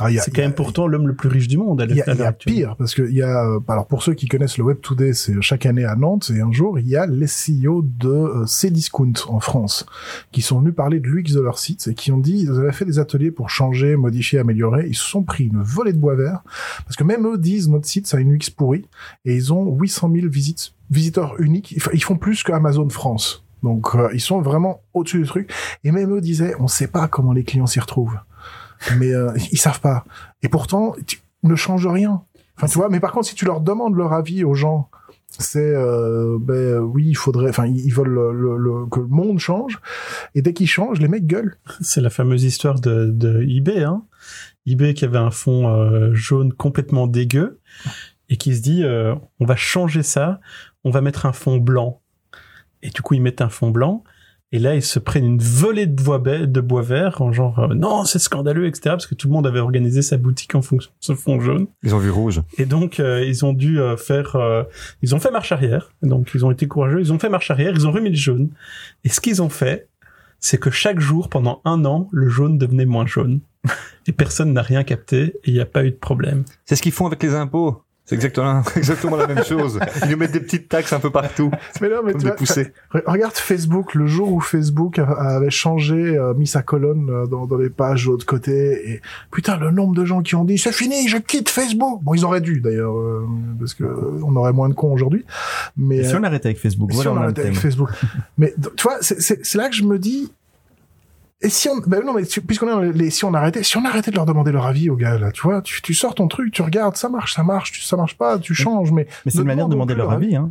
Ah, C'est quand même pourtant l'homme le plus riche du monde Il y a, y pire parce que il y a euh, alors pour ceux qui connaissent le Web Today, c'est chaque année à Nantes et un jour il y a les CEO de euh, Cdiscount en France qui sont venus parler de l'UX de leur site et qui ont dit ils avaient fait des ateliers pour changer, modifier, améliorer. Ils se sont pris une volée de bois vert parce que même eux disent notre site ça a une UX pourrie et ils ont 800 000 visites visiteurs uniques. Ils font plus que Amazon France. Donc euh, ils sont vraiment au-dessus du truc et même eux disaient on sait pas comment les clients s'y retrouvent. Mais euh, ils savent pas. Et pourtant, tu ne change rien. Enfin, tu vois, mais par contre, si tu leur demandes leur avis aux gens, c'est euh, ben euh, oui, il faudrait, enfin, ils veulent le- que le monde change. Et dès qu'ils changent, les mecs gueulent. C'est la fameuse histoire de, de eBay, hein. eBay qui avait un fond euh, jaune complètement dégueu et qui se dit euh, on va changer ça, on va mettre un fond blanc. Et du coup ils mettent un fond blanc et là ils se prennent une volée de bois, de bois vert en genre euh, non c'est scandaleux etc parce que tout le monde avait organisé sa boutique en fonction de ce fond jaune. Ils ont vu rouge. Et donc euh, ils ont dû euh, faire, euh, ils ont fait marche arrière. Donc ils ont été courageux, ils ont fait marche arrière, ils ont remis le jaune. Et ce qu'ils ont fait, c'est que chaque jour pendant un an, le jaune devenait moins jaune. Et personne n'a rien capté et il n'y a pas eu de problème. C'est ce qu'ils font avec les impôts. C'est exactement, exactement la même chose. Ils nous mettent des petites taxes un peu partout, Mais non, mais tu vois, Regarde Facebook, le jour où Facebook avait changé, euh, mis sa colonne euh, dans, dans les pages de l'autre côté, et putain, le nombre de gens qui ont dit c'est fini, je quitte Facebook. Bon, ils auraient dû d'ailleurs, euh, parce que euh, on aurait moins de cons aujourd'hui. Mais Et si euh, on arrêtait avec Facebook, si voilà, on on arrêtait avec. Facebook. mais tu vois, c'est là que je me dis. Et si on, ben non, mais puisqu'on est dans les, les- si on arrêtait, si on arrêtait de leur demander leur avis aux gars, là, tu vois, tu, tu sors ton truc, tu regardes, ça marche, ça marche, tu, ça marche pas, tu changes, mais. Mais c'est ne une manière de demander leur avis, hein.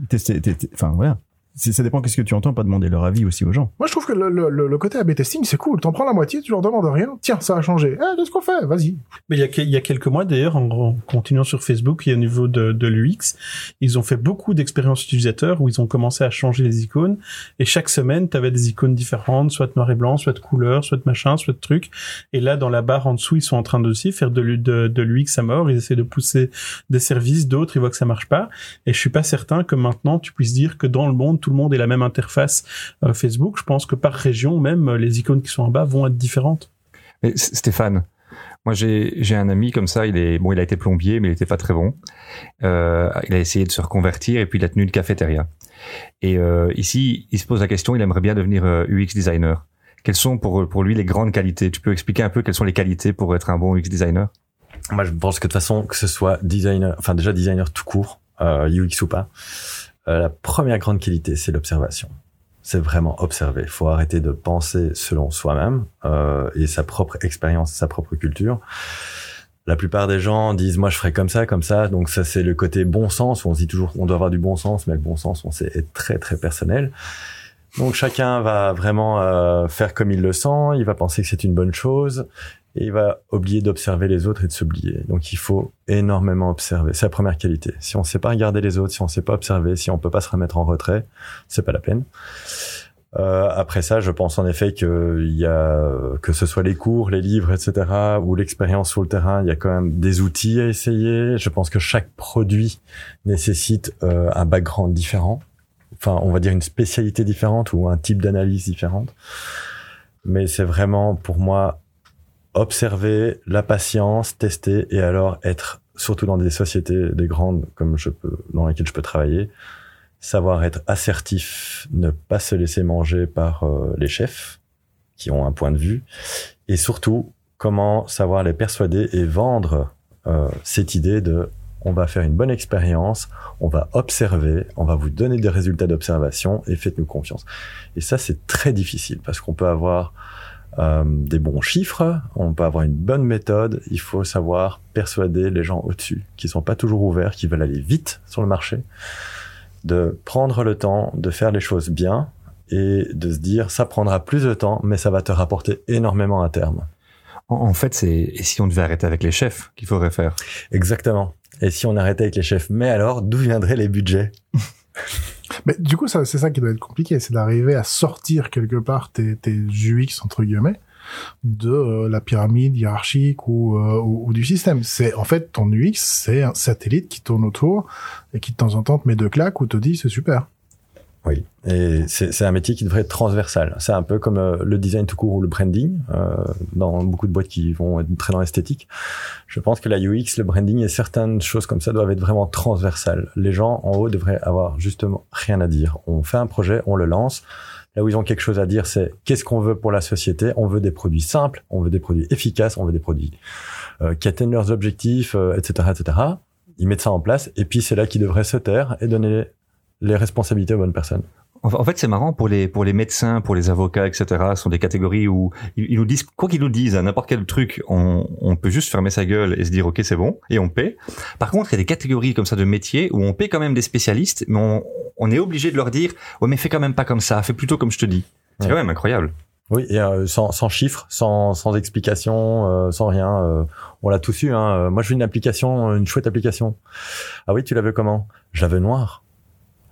Enfin, voilà. C'est- Ça dépend qu'est-ce que tu entends, pas demander leur avis aussi aux gens. Moi, je trouve que le, le, le, le côté A/B testing, c'est cool. T'en prends la moitié, tu leur demandes rien. Tiens, ça a changé. Eh, qu'est-ce qu'on fait? Vas-y. Mais il y a, il y a quelques mois d'ailleurs, en, continuant sur Facebook et au niveau de, de l'UX, ils ont fait beaucoup d'expériences utilisateurs où ils ont commencé à changer les icônes. Et chaque semaine, tu avais des icônes différentes, soit noir et blanc, soit de couleur, soit de machin, soit de truc. Et là, dans la barre en dessous, ils sont en train de aussi faire de, l'U- de, de l'UX à mort. Ils essaient de pousser des services, d'autres, ils voient que ça marche pas. Et je suis pas certain que maintenant, tu puisses dire que dans le monde, tout le monde ait la même interface euh, Facebook. Je pense que par région, même, euh, les icônes qui sont en bas vont être différentes. Mais Stéphane, moi j'ai j'ai un ami comme ça, il est bon, il a été plombier, mais il était pas très bon. Euh, il a essayé de se reconvertir et puis il a tenu une cafétéria. Et euh, ici, il se pose la question, il aimerait bien devenir euh, UX designer. Quelles sont pour pour lui les grandes qualités? Tu peux expliquer un peu quelles sont les qualités pour être un bon UX designer? Moi, je pense que de toute façon, que ce soit designer, enfin déjà designer tout court, euh, UX ou pas, euh, la première grande qualité, c'est l'observation. C'est vraiment observer. Il faut arrêter de penser selon soi-même euh, et sa propre expérience, sa propre culture. La plupart des gens disent moi je ferai comme ça, comme ça. Donc ça c'est le côté bon sens. On dit toujours qu'on doit avoir du bon sens, mais le bon sens on sait est très très personnel. Donc chacun va vraiment euh, faire comme il le sent. Il va penser que c'est une bonne chose et il va oublier d'observer les autres et de s'oublier. Donc il faut énormément observer. C'est la première qualité. Si on sait pas regarder les autres, si on sait pas observer, si on peut pas se remettre en retrait, c'est pas la peine. Euh, après ça, je pense en effet que il y a que ce soit les cours, les livres, etc., ou l'expérience sur le terrain, il y a quand même des outils à essayer. Je pense que chaque produit nécessite euh, un background différent, enfin, on va dire une spécialité différente ou un type d'analyse différente. Mais c'est vraiment pour moi observer la patience, tester et alors être surtout dans des sociétés des grandes comme je peux dans lesquelles je peux travailler, savoir être assertif, ne pas se laisser manger par euh, les chefs qui ont un point de vue et surtout comment savoir les persuader et vendre euh, cette idée de on va faire une bonne expérience, on va observer, on va vous donner des résultats d'observation et faites-nous confiance. Et ça c'est très difficile parce qu'on peut avoir euh, des bons chiffres, on peut avoir une bonne méthode, il faut savoir persuader les gens au-dessus, qui sont pas toujours ouverts, qui veulent aller vite sur le marché, de prendre le temps de faire les choses bien et de se dire ça prendra plus de temps, mais ça va te rapporter énormément à terme. En, en fait, c'est et si on devait arrêter avec les chefs, qu'il faudrait faire? Exactement. Et si on arrêtait avec les chefs Mais alors, d'où viendraient les budgets? Mais du coup, c'est ça qui doit être compliqué, c'est d'arriver à sortir quelque part tes, tes UX entre guillemets de euh, la pyramide hiérarchique ou, euh, ou du système. C'est en fait ton UX, c'est un satellite qui tourne autour et qui de temps en temps te met deux claques ou te dit c'est super. Oui, et c'est un métier qui devrait être transversal. C'est un peu comme euh, le design tout court ou le branding, euh, dans beaucoup de boîtes qui vont être très dans l'esthétique. Je pense que la UX, le branding et certaines choses comme ça doivent être vraiment transversales. Les gens en haut devraient avoir justement rien à dire. On fait un projet, on le lance. Là où ils ont quelque chose à dire, c'est qu'est-ce qu'on veut pour la société? On veut des produits simples, on veut des produits efficaces, on veut des produits euh, qui atteignent leurs objectifs, euh, etc., etc. Ils mettent ça en place, et puis c'est là qu'ils devraient se taire et donner les responsabilités aux bonnes personnes. En fait, c'est marrant pour les pour les médecins, pour les avocats, etc. Ce sont des catégories où ils, ils nous disent quoi qu'ils nous disent à n'importe quel truc, on, on peut juste fermer sa gueule et se dire ok c'est bon et on paie. Par contre, il y a des catégories comme ça de métiers où on paie quand même des spécialistes, mais on, on est obligé de leur dire ouais mais fais quand même pas comme ça, fais plutôt comme je te dis. C'est Ouais. quand même incroyable. Oui, et euh, sans, sans chiffres, sans, sans explication, euh, sans rien. euh, on l'a tous eu. Hein. Moi, je veux une application, une chouette application. Ah oui, tu la veux comment? Je la veux noire.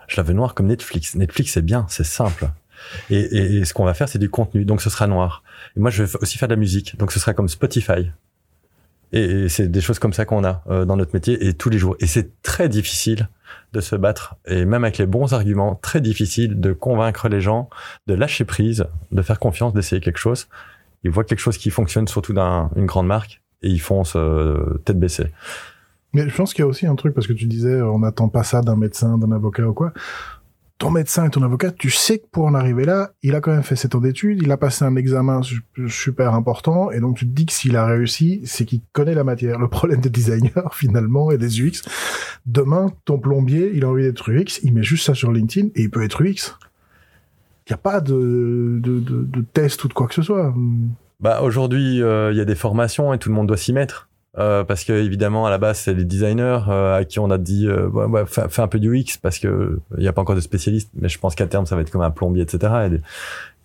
Je la veux noire comme Netflix. Netflix, c'est bien, c'est simple. Et, et, et ce qu'on va faire, c'est du contenu, donc ce sera noir. Et moi, je vais aussi faire de la musique, donc ce sera comme Spotify. Et, c'est des choses comme ça qu'on a euh, dans notre métier et tous les jours. Et c'est très difficile de se battre, et même avec les bons arguments, très difficile de convaincre les gens de lâcher prise, de faire confiance, d'essayer quelque chose. Ils voient quelque chose qui fonctionne, surtout dans une grande marque, et ils foncent euh, tête baissée. Mais je pense qu'il y a aussi un truc, parce que tu disais, on n'attend pas ça d'un médecin, d'un avocat ou quoi. Ton médecin et ton avocat, tu sais que pour en arriver là, il a quand même fait 7 ans d'études, il a passé un examen su- super important, et donc tu te dis que s'il a réussi, c'est qu'il connaît la matière. Le problème des designers, finalement, et des UX, demain, ton plombier, il a envie d'être UX, il met juste ça sur LinkedIn, et il peut être UX. Il n'y a pas de, de, de, de test ou de quoi que ce soit. Bah aujourd'hui, euh, il y a des formations et tout le monde doit s'y mettre. Euh, parce que évidemment à la base c'est les designers euh, à qui on a dit euh, ouais, ouais, fais, un peu du UX parce que il n'y a pas encore de spécialistes mais je pense qu'à terme ça va être comme un plombier etc et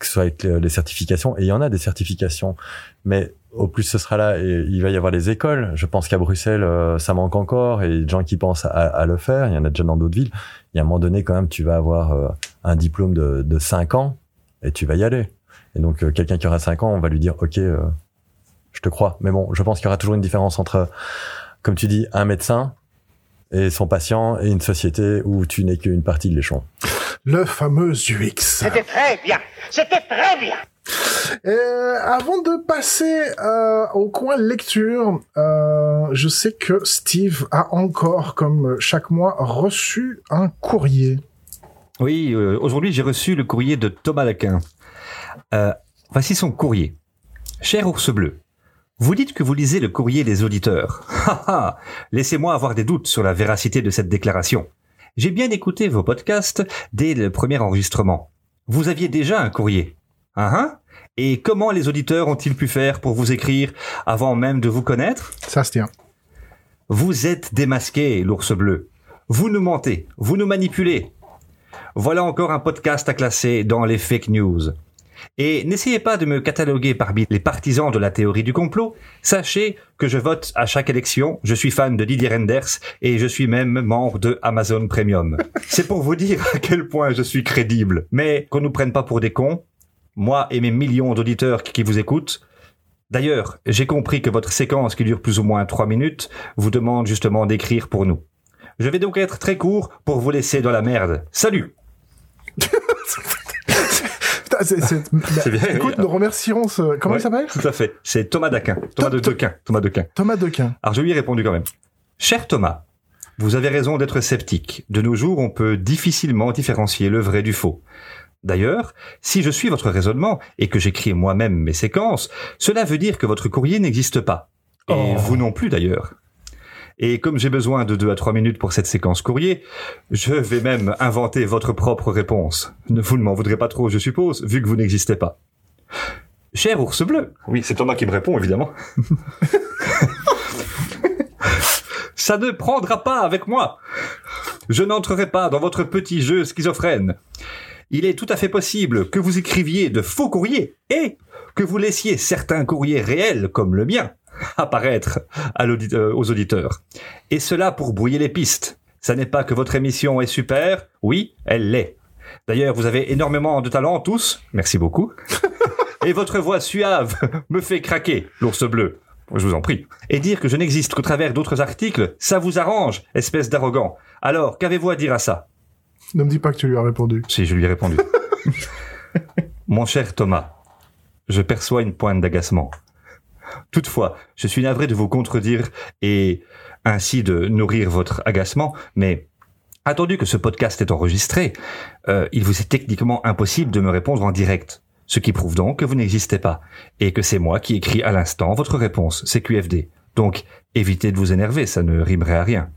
que ce soit avec les, certifications. Et il y en a des certifications. Mais au plus ce sera là et il va y avoir les écoles. Je pense qu'à Bruxelles euh, ça manque encore et des gens qui pensent à, à le faire il y en a déjà dans d'autres villes il y a un moment donné quand même tu vas avoir euh, un diplôme de, de 5 ans et tu vas y aller. Et donc euh, quelqu'un qui aura 5 ans on va lui dire ok euh, je te crois. Mais bon, je pense qu'il y aura toujours une différence entre, comme tu dis, un médecin et son patient et une société où tu n'es qu'une partie de l'échelon. Le fameux UX. C'était très bien. C'était très bien. Euh, avant de passer euh, au coin lecture, euh, je sais que Steve a encore, comme chaque mois, reçu un courrier. Oui, euh, aujourd'hui j'ai reçu le courrier de Thomas Laquin. Euh, voici son courrier. Cher ours bleu, vous dites que vous lisez le courrier des auditeurs. Ha ha Laissez-moi avoir des doutes sur la véracité de cette déclaration. J'ai bien écouté vos podcasts dès le premier enregistrement. Vous aviez déjà un courrier. Hein hein Et comment les auditeurs ont-ils pu faire pour vous écrire avant même de vous connaître? Ça se tient. vous êtes démasqué, l'ours bleu. Vous nous mentez, vous nous manipulez. Voilà encore un podcast à classer dans les fake news. Et n'essayez pas de me cataloguer parmi les partisans de la théorie du complot. Sachez que je vote à chaque élection, je suis fan de Didier Renders et je suis même membre de Amazon Premium. C'est pour vous dire à quel point je suis crédible. Mais qu'on nous prenne pas pour des cons, moi et mes millions d'auditeurs qui vous écoutent, D'ailleurs, j'ai compris que votre séquence qui dure plus ou moins trois minutes vous demande justement d'écrire pour nous. Je vais donc être très court pour vous laisser dans la merde. Salut Putain, c'est, c'est- C'est bien, Écoute, oui. nous remercierons ce... Comment Ouais. il s'appelle Tout à fait. C'est Thomas Daquin. Thomas de Tom- Dequin. Thomas Dequin. Thomas Dequin. Alors je lui ai répondu quand même. Cher Thomas, vous avez raison d'être sceptique. De nos jours, on peut difficilement différencier le vrai du faux. D'ailleurs, si je suis votre raisonnement et que j'écris moi-même mes séquences, cela veut dire que votre courrier n'existe pas. Et Oh. vous non plus d'ailleurs. Et comme j'ai besoin de deux à trois minutes pour cette séquence courrier, je vais même inventer votre propre réponse. Ne vous ne m'en voudrez pas trop, je suppose, vu que vous n'existez pas. Cher ours bleu. Oui, c'est Thomas qui me répond, évidemment. Ça ne prendra pas avec moi. Je n'entrerai pas dans votre petit jeu schizophrène. Il est tout à fait possible que vous écriviez de faux courriers et que vous laissiez certains courriers réels, comme le mien, apparaître à euh, aux auditeurs. Et cela pour brouiller les pistes. Ça n'est pas que votre émission est super, oui, elle l'est. D'ailleurs, vous avez énormément de talent tous, merci beaucoup. Et votre voix suave me fait craquer, l'ours bleu. Je vous en prie. Et dire que je n'existe qu'au travers d'autres articles, ça vous arrange, espèce d'arrogant. Alors, qu'avez-vous à dire à ça? Ne me dis pas que tu lui as répondu. Si, je lui ai répondu. Mon cher Thomas, je perçois une pointe d'agacement. Toutefois, je suis navré de vous contredire et ainsi de nourrir votre agacement, mais attendu que ce podcast est enregistré, euh, il vous est techniquement impossible de me répondre en direct. Ce qui prouve donc que vous n'existez pas, et que c'est moi qui écris à l'instant votre réponse, c'est QFD. Donc, évitez de vous énerver, ça ne rimerait à rien.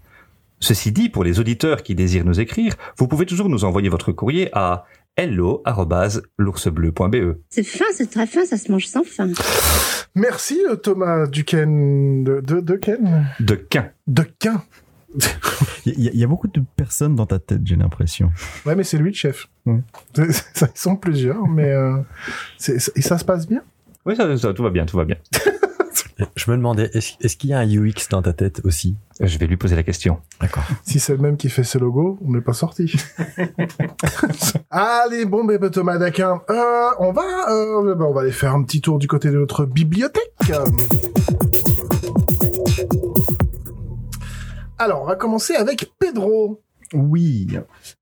Ceci dit, pour les auditeurs qui désirent nous écrire, vous pouvez toujours nous envoyer votre courrier à hello@l'oursbleu.be. C'est fin, c'est très fin, ça se mange sans fin. Merci euh, Thomas Duquesne de, de, de Ken De Quin. De Quin. Il y, a- il y a beaucoup de personnes dans ta tête, j'ai l'impression. Ouais, mais c'est lui le chef. Ouais. Ils sont plusieurs, mais euh, c'est- et ça se passe bien? Oui, ça, ça, tout va bien, tout va bien. Je me demandais, est-ce est-ce qu'il y a un UX dans ta tête aussi? Je vais lui poser la question. D'accord. Si c'est le même qui fait ce logo, on n'est pas sorti. Allez, bon bébé Thomas Daquin, euh, on va, euh, bah, on va aller faire un petit tour du côté de notre bibliothèque. Alors, on va commencer avec Pedro. Oui,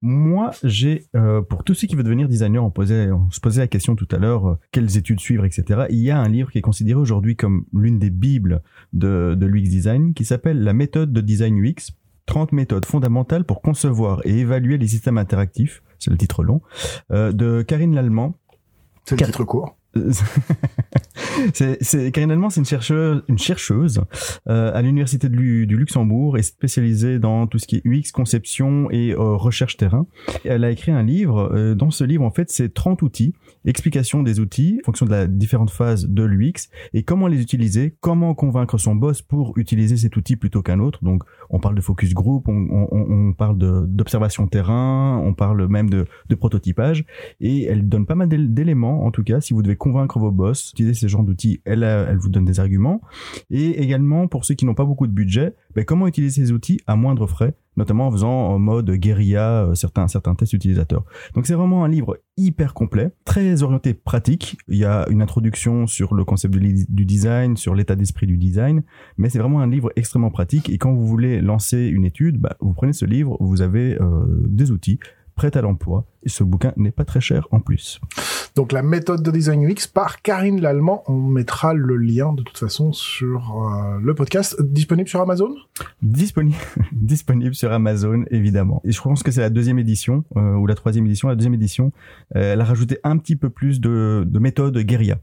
moi j'ai euh, pour tous ceux qui veulent devenir designer, on posait, on se posait la question tout à l'heure, euh, quelles études suivre, etc. Il y a un livre qui est considéré aujourd'hui comme l'une des bibles de, de l'UX design, qui s'appelle La méthode de design UX. 30 méthodes fondamentales pour concevoir et évaluer les systèmes interactifs, c'est le titre long, euh, de Karine Lallemand. C'est le Car- titre court. c'est, Karine Lallemand, c'est une chercheuse, une chercheuse euh, à l'université du Luxembourg et spécialisée dans tout ce qui est UX, conception et euh, recherche terrain. Elle a écrit un livre. euh, dans ce livre, en fait, c'est 30 outils, explication des outils, en fonction de la différentes phases de l'UX et comment les utiliser, comment convaincre son boss pour utiliser cet outil plutôt qu'un autre. Donc, on parle de focus group, on, on, on parle d'observation terrain, on parle même de, de prototypage et elle donne pas mal d'él- d'éléments en tout cas si vous devez convaincre vos boss utiliser ce genre d'outils elle elle vous donne des arguments et également pour ceux qui n'ont pas beaucoup de budget ben, comment utiliser ces outils à moindre frais notamment en faisant en mode guérilla euh, certains certains tests utilisateurs. Donc c'est vraiment un livre hyper complet très orienté pratique. Il y a une introduction sur le concept du design sur l'état d'esprit du design mais c'est vraiment un livre extrêmement pratique. Et quand vous voulez lancer une étude bah, vous prenez ce livre vous avez euh, des outils prêts à l'emploi et ce bouquin n'est pas très cher en plus Donc la méthode de design UX par Karine Lallemand. On mettra le lien de toute façon sur euh, le podcast disponible sur Amazon? disponible disponible sur Amazon évidemment et je pense que c'est la deuxième édition euh, ou la troisième édition la deuxième édition euh, elle a rajouté un petit peu plus de, de méthode guérilla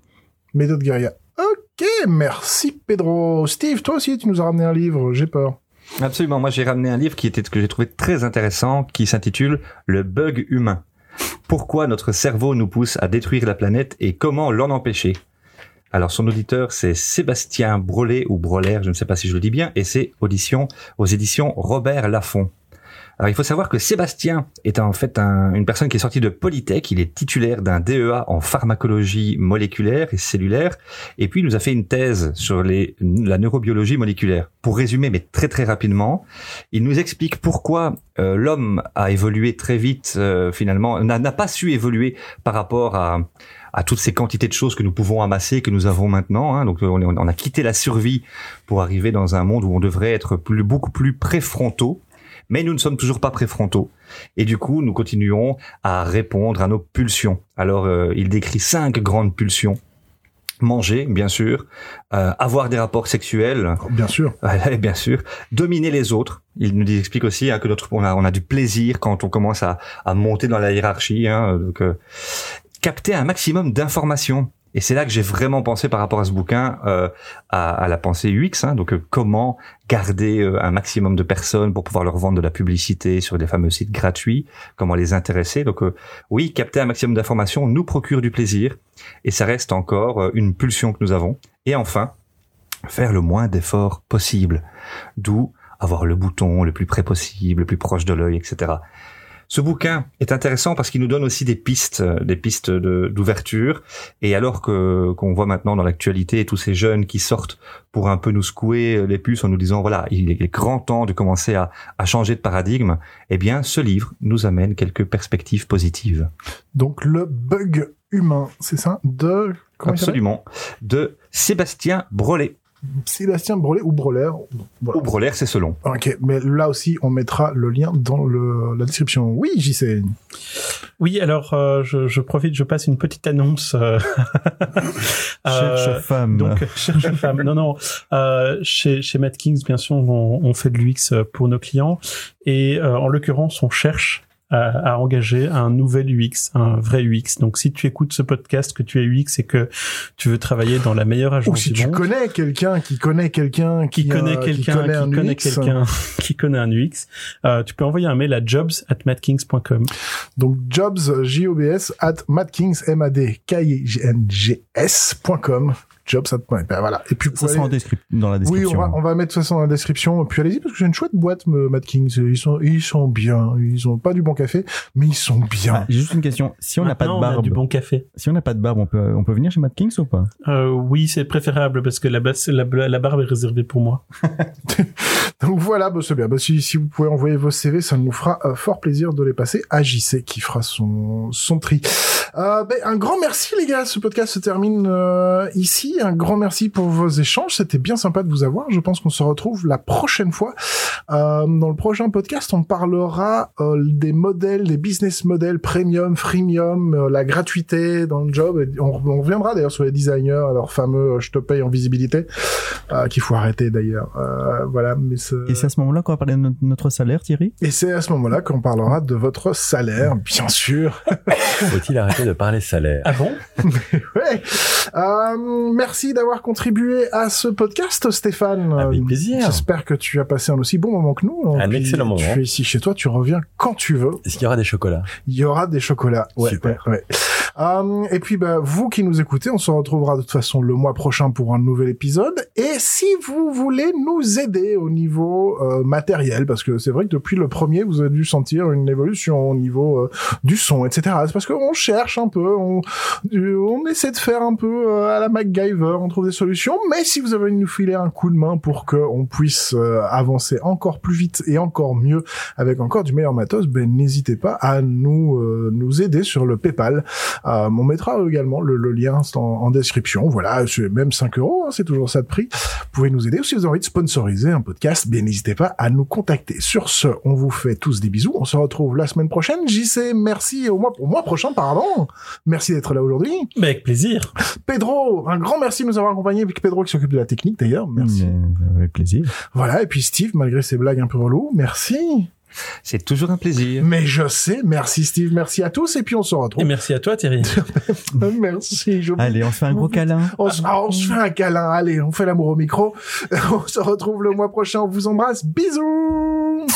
Méthode guérilla. Ok, merci Pedro. Steve, toi aussi, tu nous as ramené un livre. J'ai peur. Absolument. Moi, j'ai ramené un livre qui était que j'ai trouvé très intéressant, qui s'intitule Le bug humain. Pourquoi notre cerveau nous pousse à détruire la planète et comment l'en empêcher? Alors, son auditeur, c'est Sébastien Brolet ou Broler, je ne sais pas si je le dis bien, et c'est audition aux éditions Robert Laffont. Alors, il faut savoir que Sébastien est en fait un- une personne qui est sortie de Polytech. Il est titulaire d'un DEA en pharmacologie moléculaire et cellulaire. Et puis, il nous a fait une thèse sur la neurobiologie moléculaire. Pour résumer, mais très très rapidement, il nous explique pourquoi euh, l'homme a évolué très vite, euh, finalement, n'a pas su évoluer par rapport à, toutes ces quantités de choses que nous pouvons amasser, que nous avons maintenant. hein. Donc, on, a quitté la survie pour arriver dans un monde où on devrait être beaucoup plus préfrontaux. Mais nous ne sommes toujours pas préfrontaux. Et du coup, nous continuons à répondre à nos pulsions. Alors, euh, il décrit cinq grandes pulsions. Manger, bien sûr. Euh, avoir des rapports sexuels. Bien sûr. Ouais, bien sûr. Dominer les autres. Il nous explique aussi hein, que notre, on a, on a du plaisir quand on commence à, à monter dans la hiérarchie. Hein, donc, euh, capter un maximum d'informations. Et c'est là que j'ai vraiment pensé par rapport à ce bouquin euh, à, à la pensée UX. Hein, donc, euh, comment garder euh, un maximum de personnes pour pouvoir leur vendre de la publicité sur des fameux sites gratuits. Comment les intéresser. Donc, euh, oui, capter un maximum d'informations nous procure du plaisir. Et ça reste encore euh, une pulsion que nous avons. Et enfin, faire le moins d'efforts possible. D'où avoir le bouton le plus près possible, le plus proche de l'œil, etc. Ce bouquin est intéressant parce qu'il nous donne aussi des pistes, euh, des pistes de- d'ouverture. Et alors que qu'on voit maintenant dans l'actualité tous ces jeunes qui sortent pour un peu nous secouer les puces en nous disant voilà, il est grand temps de commencer à, à changer de paradigme. Eh bien, ce livre nous amène quelques perspectives positives. Donc le bug humain, c'est ça? De Absolument. De Sébastien Brelet. Sébastien Brelet ou Breler. Voilà. Ou c'est selon. Ok, mais là aussi, on mettra le lien dans le, la description. Oui, JC. Oui, alors euh, je, je profite, je passe une petite annonce. euh, Cherche euh, femme. Donc, cherche femme. Non, non. Euh, chez, chez Mad Kings, bien sûr, on, on fait de l'UX pour nos clients. Et euh, en l'occurrence, on cherche à, à engager un nouvel UX, un vrai UX. Donc, si tu écoutes ce podcast, que tu es UX et que tu veux travailler dans la meilleure agence Ou si du tu monde, connais quelqu'un qui connaît quelqu'un qui qui, connaît euh, quelqu'un, qui connaît un connaît quelqu'un, qui connaît un UX, euh, tu peux envoyer un mail à jobs at madkings.com. Donc jobs, J-O-B-S, at madkings, Jobs at, ouais, ben voilà. Et puis, Ça pouvez sera en aller- descrip- dans la Oui, description. on va, on va mettre façon dans la description. Puis allez-y, parce que j'ai une chouette boîte, me- Mad Kings. Ils sont, ils sont bien. Ils ont pas du bon café, mais ils sont bien. Ah, J'ai juste une question. Si on n'a pas de Maintenant, on a barbe, du bon café. si on n'a pas de barbe, on peut, on peut venir chez Mad Kings ou pas? Euh, oui, c'est préférable parce que la, base- la, la barbe est réservée pour moi. Donc voilà, bah, c'est bien. Bah, si, si vous pouvez envoyer vos CV, ça nous fera euh, fort plaisir de les passer à JC qui fera son, son tri. Euh, ben, un grand merci les gars, ce podcast se termine euh, ici. Un grand merci pour vos échanges, c'était bien sympa de vous avoir. Je pense qu'on se retrouve la prochaine fois. Euh, dans le prochain podcast, on parlera euh, des modèles, des business models premium, freemium, euh, la gratuité dans le job. Et on, on reviendra d'ailleurs sur les designers, leur fameux euh, je te paye en visibilité, euh, qu'il faut arrêter d'ailleurs. Euh, voilà, mais Et c'est à ce moment-là qu'on va parler de notre, salaire, Thierry? Et c'est à ce moment-là qu'on parlera de votre salaire, bien sûr. Faut-il arrêter de parler salaire? Ah bon? Ouais. Euh, merci d'avoir contribué à ce podcast, Stéphane. Avec Euh, plaisir. J'espère que tu as passé un aussi bon moment que nous. Un Puis, excellent moment. Tu es ici chez toi, tu reviens quand tu veux. Est-ce qu'il y aura des chocolats? Il y aura des chocolats. Ouais, Super. ouais. Euh, et puis, bah, vous qui nous écoutez, on se retrouvera de toute façon le mois prochain pour un nouvel épisode. Et si vous voulez nous aider au niveau euh, matériel, parce que c'est vrai que depuis le premier, vous avez dû sentir une évolution au niveau euh, du son, etc. C'est parce qu'on cherche un peu, on, on essaie de faire un peu à la MacGyver, on trouve des solutions. Mais si vous avez nous filer un coup de main pour que on puisse avancer encore plus vite et encore mieux avec encore du meilleur matos, ben n'hésitez pas à nous nous aider sur le PayPal. Euh, on mettra également le, le lien en, en description. Voilà, c'est même 5 euros, hein, c'est toujours ça de prix. Vous pouvez nous aider. Ou si vous avez envie de sponsoriser un podcast, ben n'hésitez pas à nous contacter. Sur ce, on vous fait tous des bisous. On se retrouve la semaine prochaine. JC, merci au mois, au mois prochain, pardon. Merci d'être là aujourd'hui. Mais avec plaisir. Pedro, un grand merci de nous avoir accompagnés. Avec Pedro qui s'occupe de la technique d'ailleurs. Merci. Avec plaisir. Voilà. Et puis Steve, malgré ses blagues un peu reloues, merci. C'est toujours un plaisir. Mais je sais, merci Steve, merci à tous, et puis on se Et retrouve. merci à toi, Thierry. merci. Je... Allez, on se fait un gros câlin. On se, ah, on se fait un câlin, allez, on fait l'amour au micro. On se retrouve le mois prochain, on vous embrasse, bisous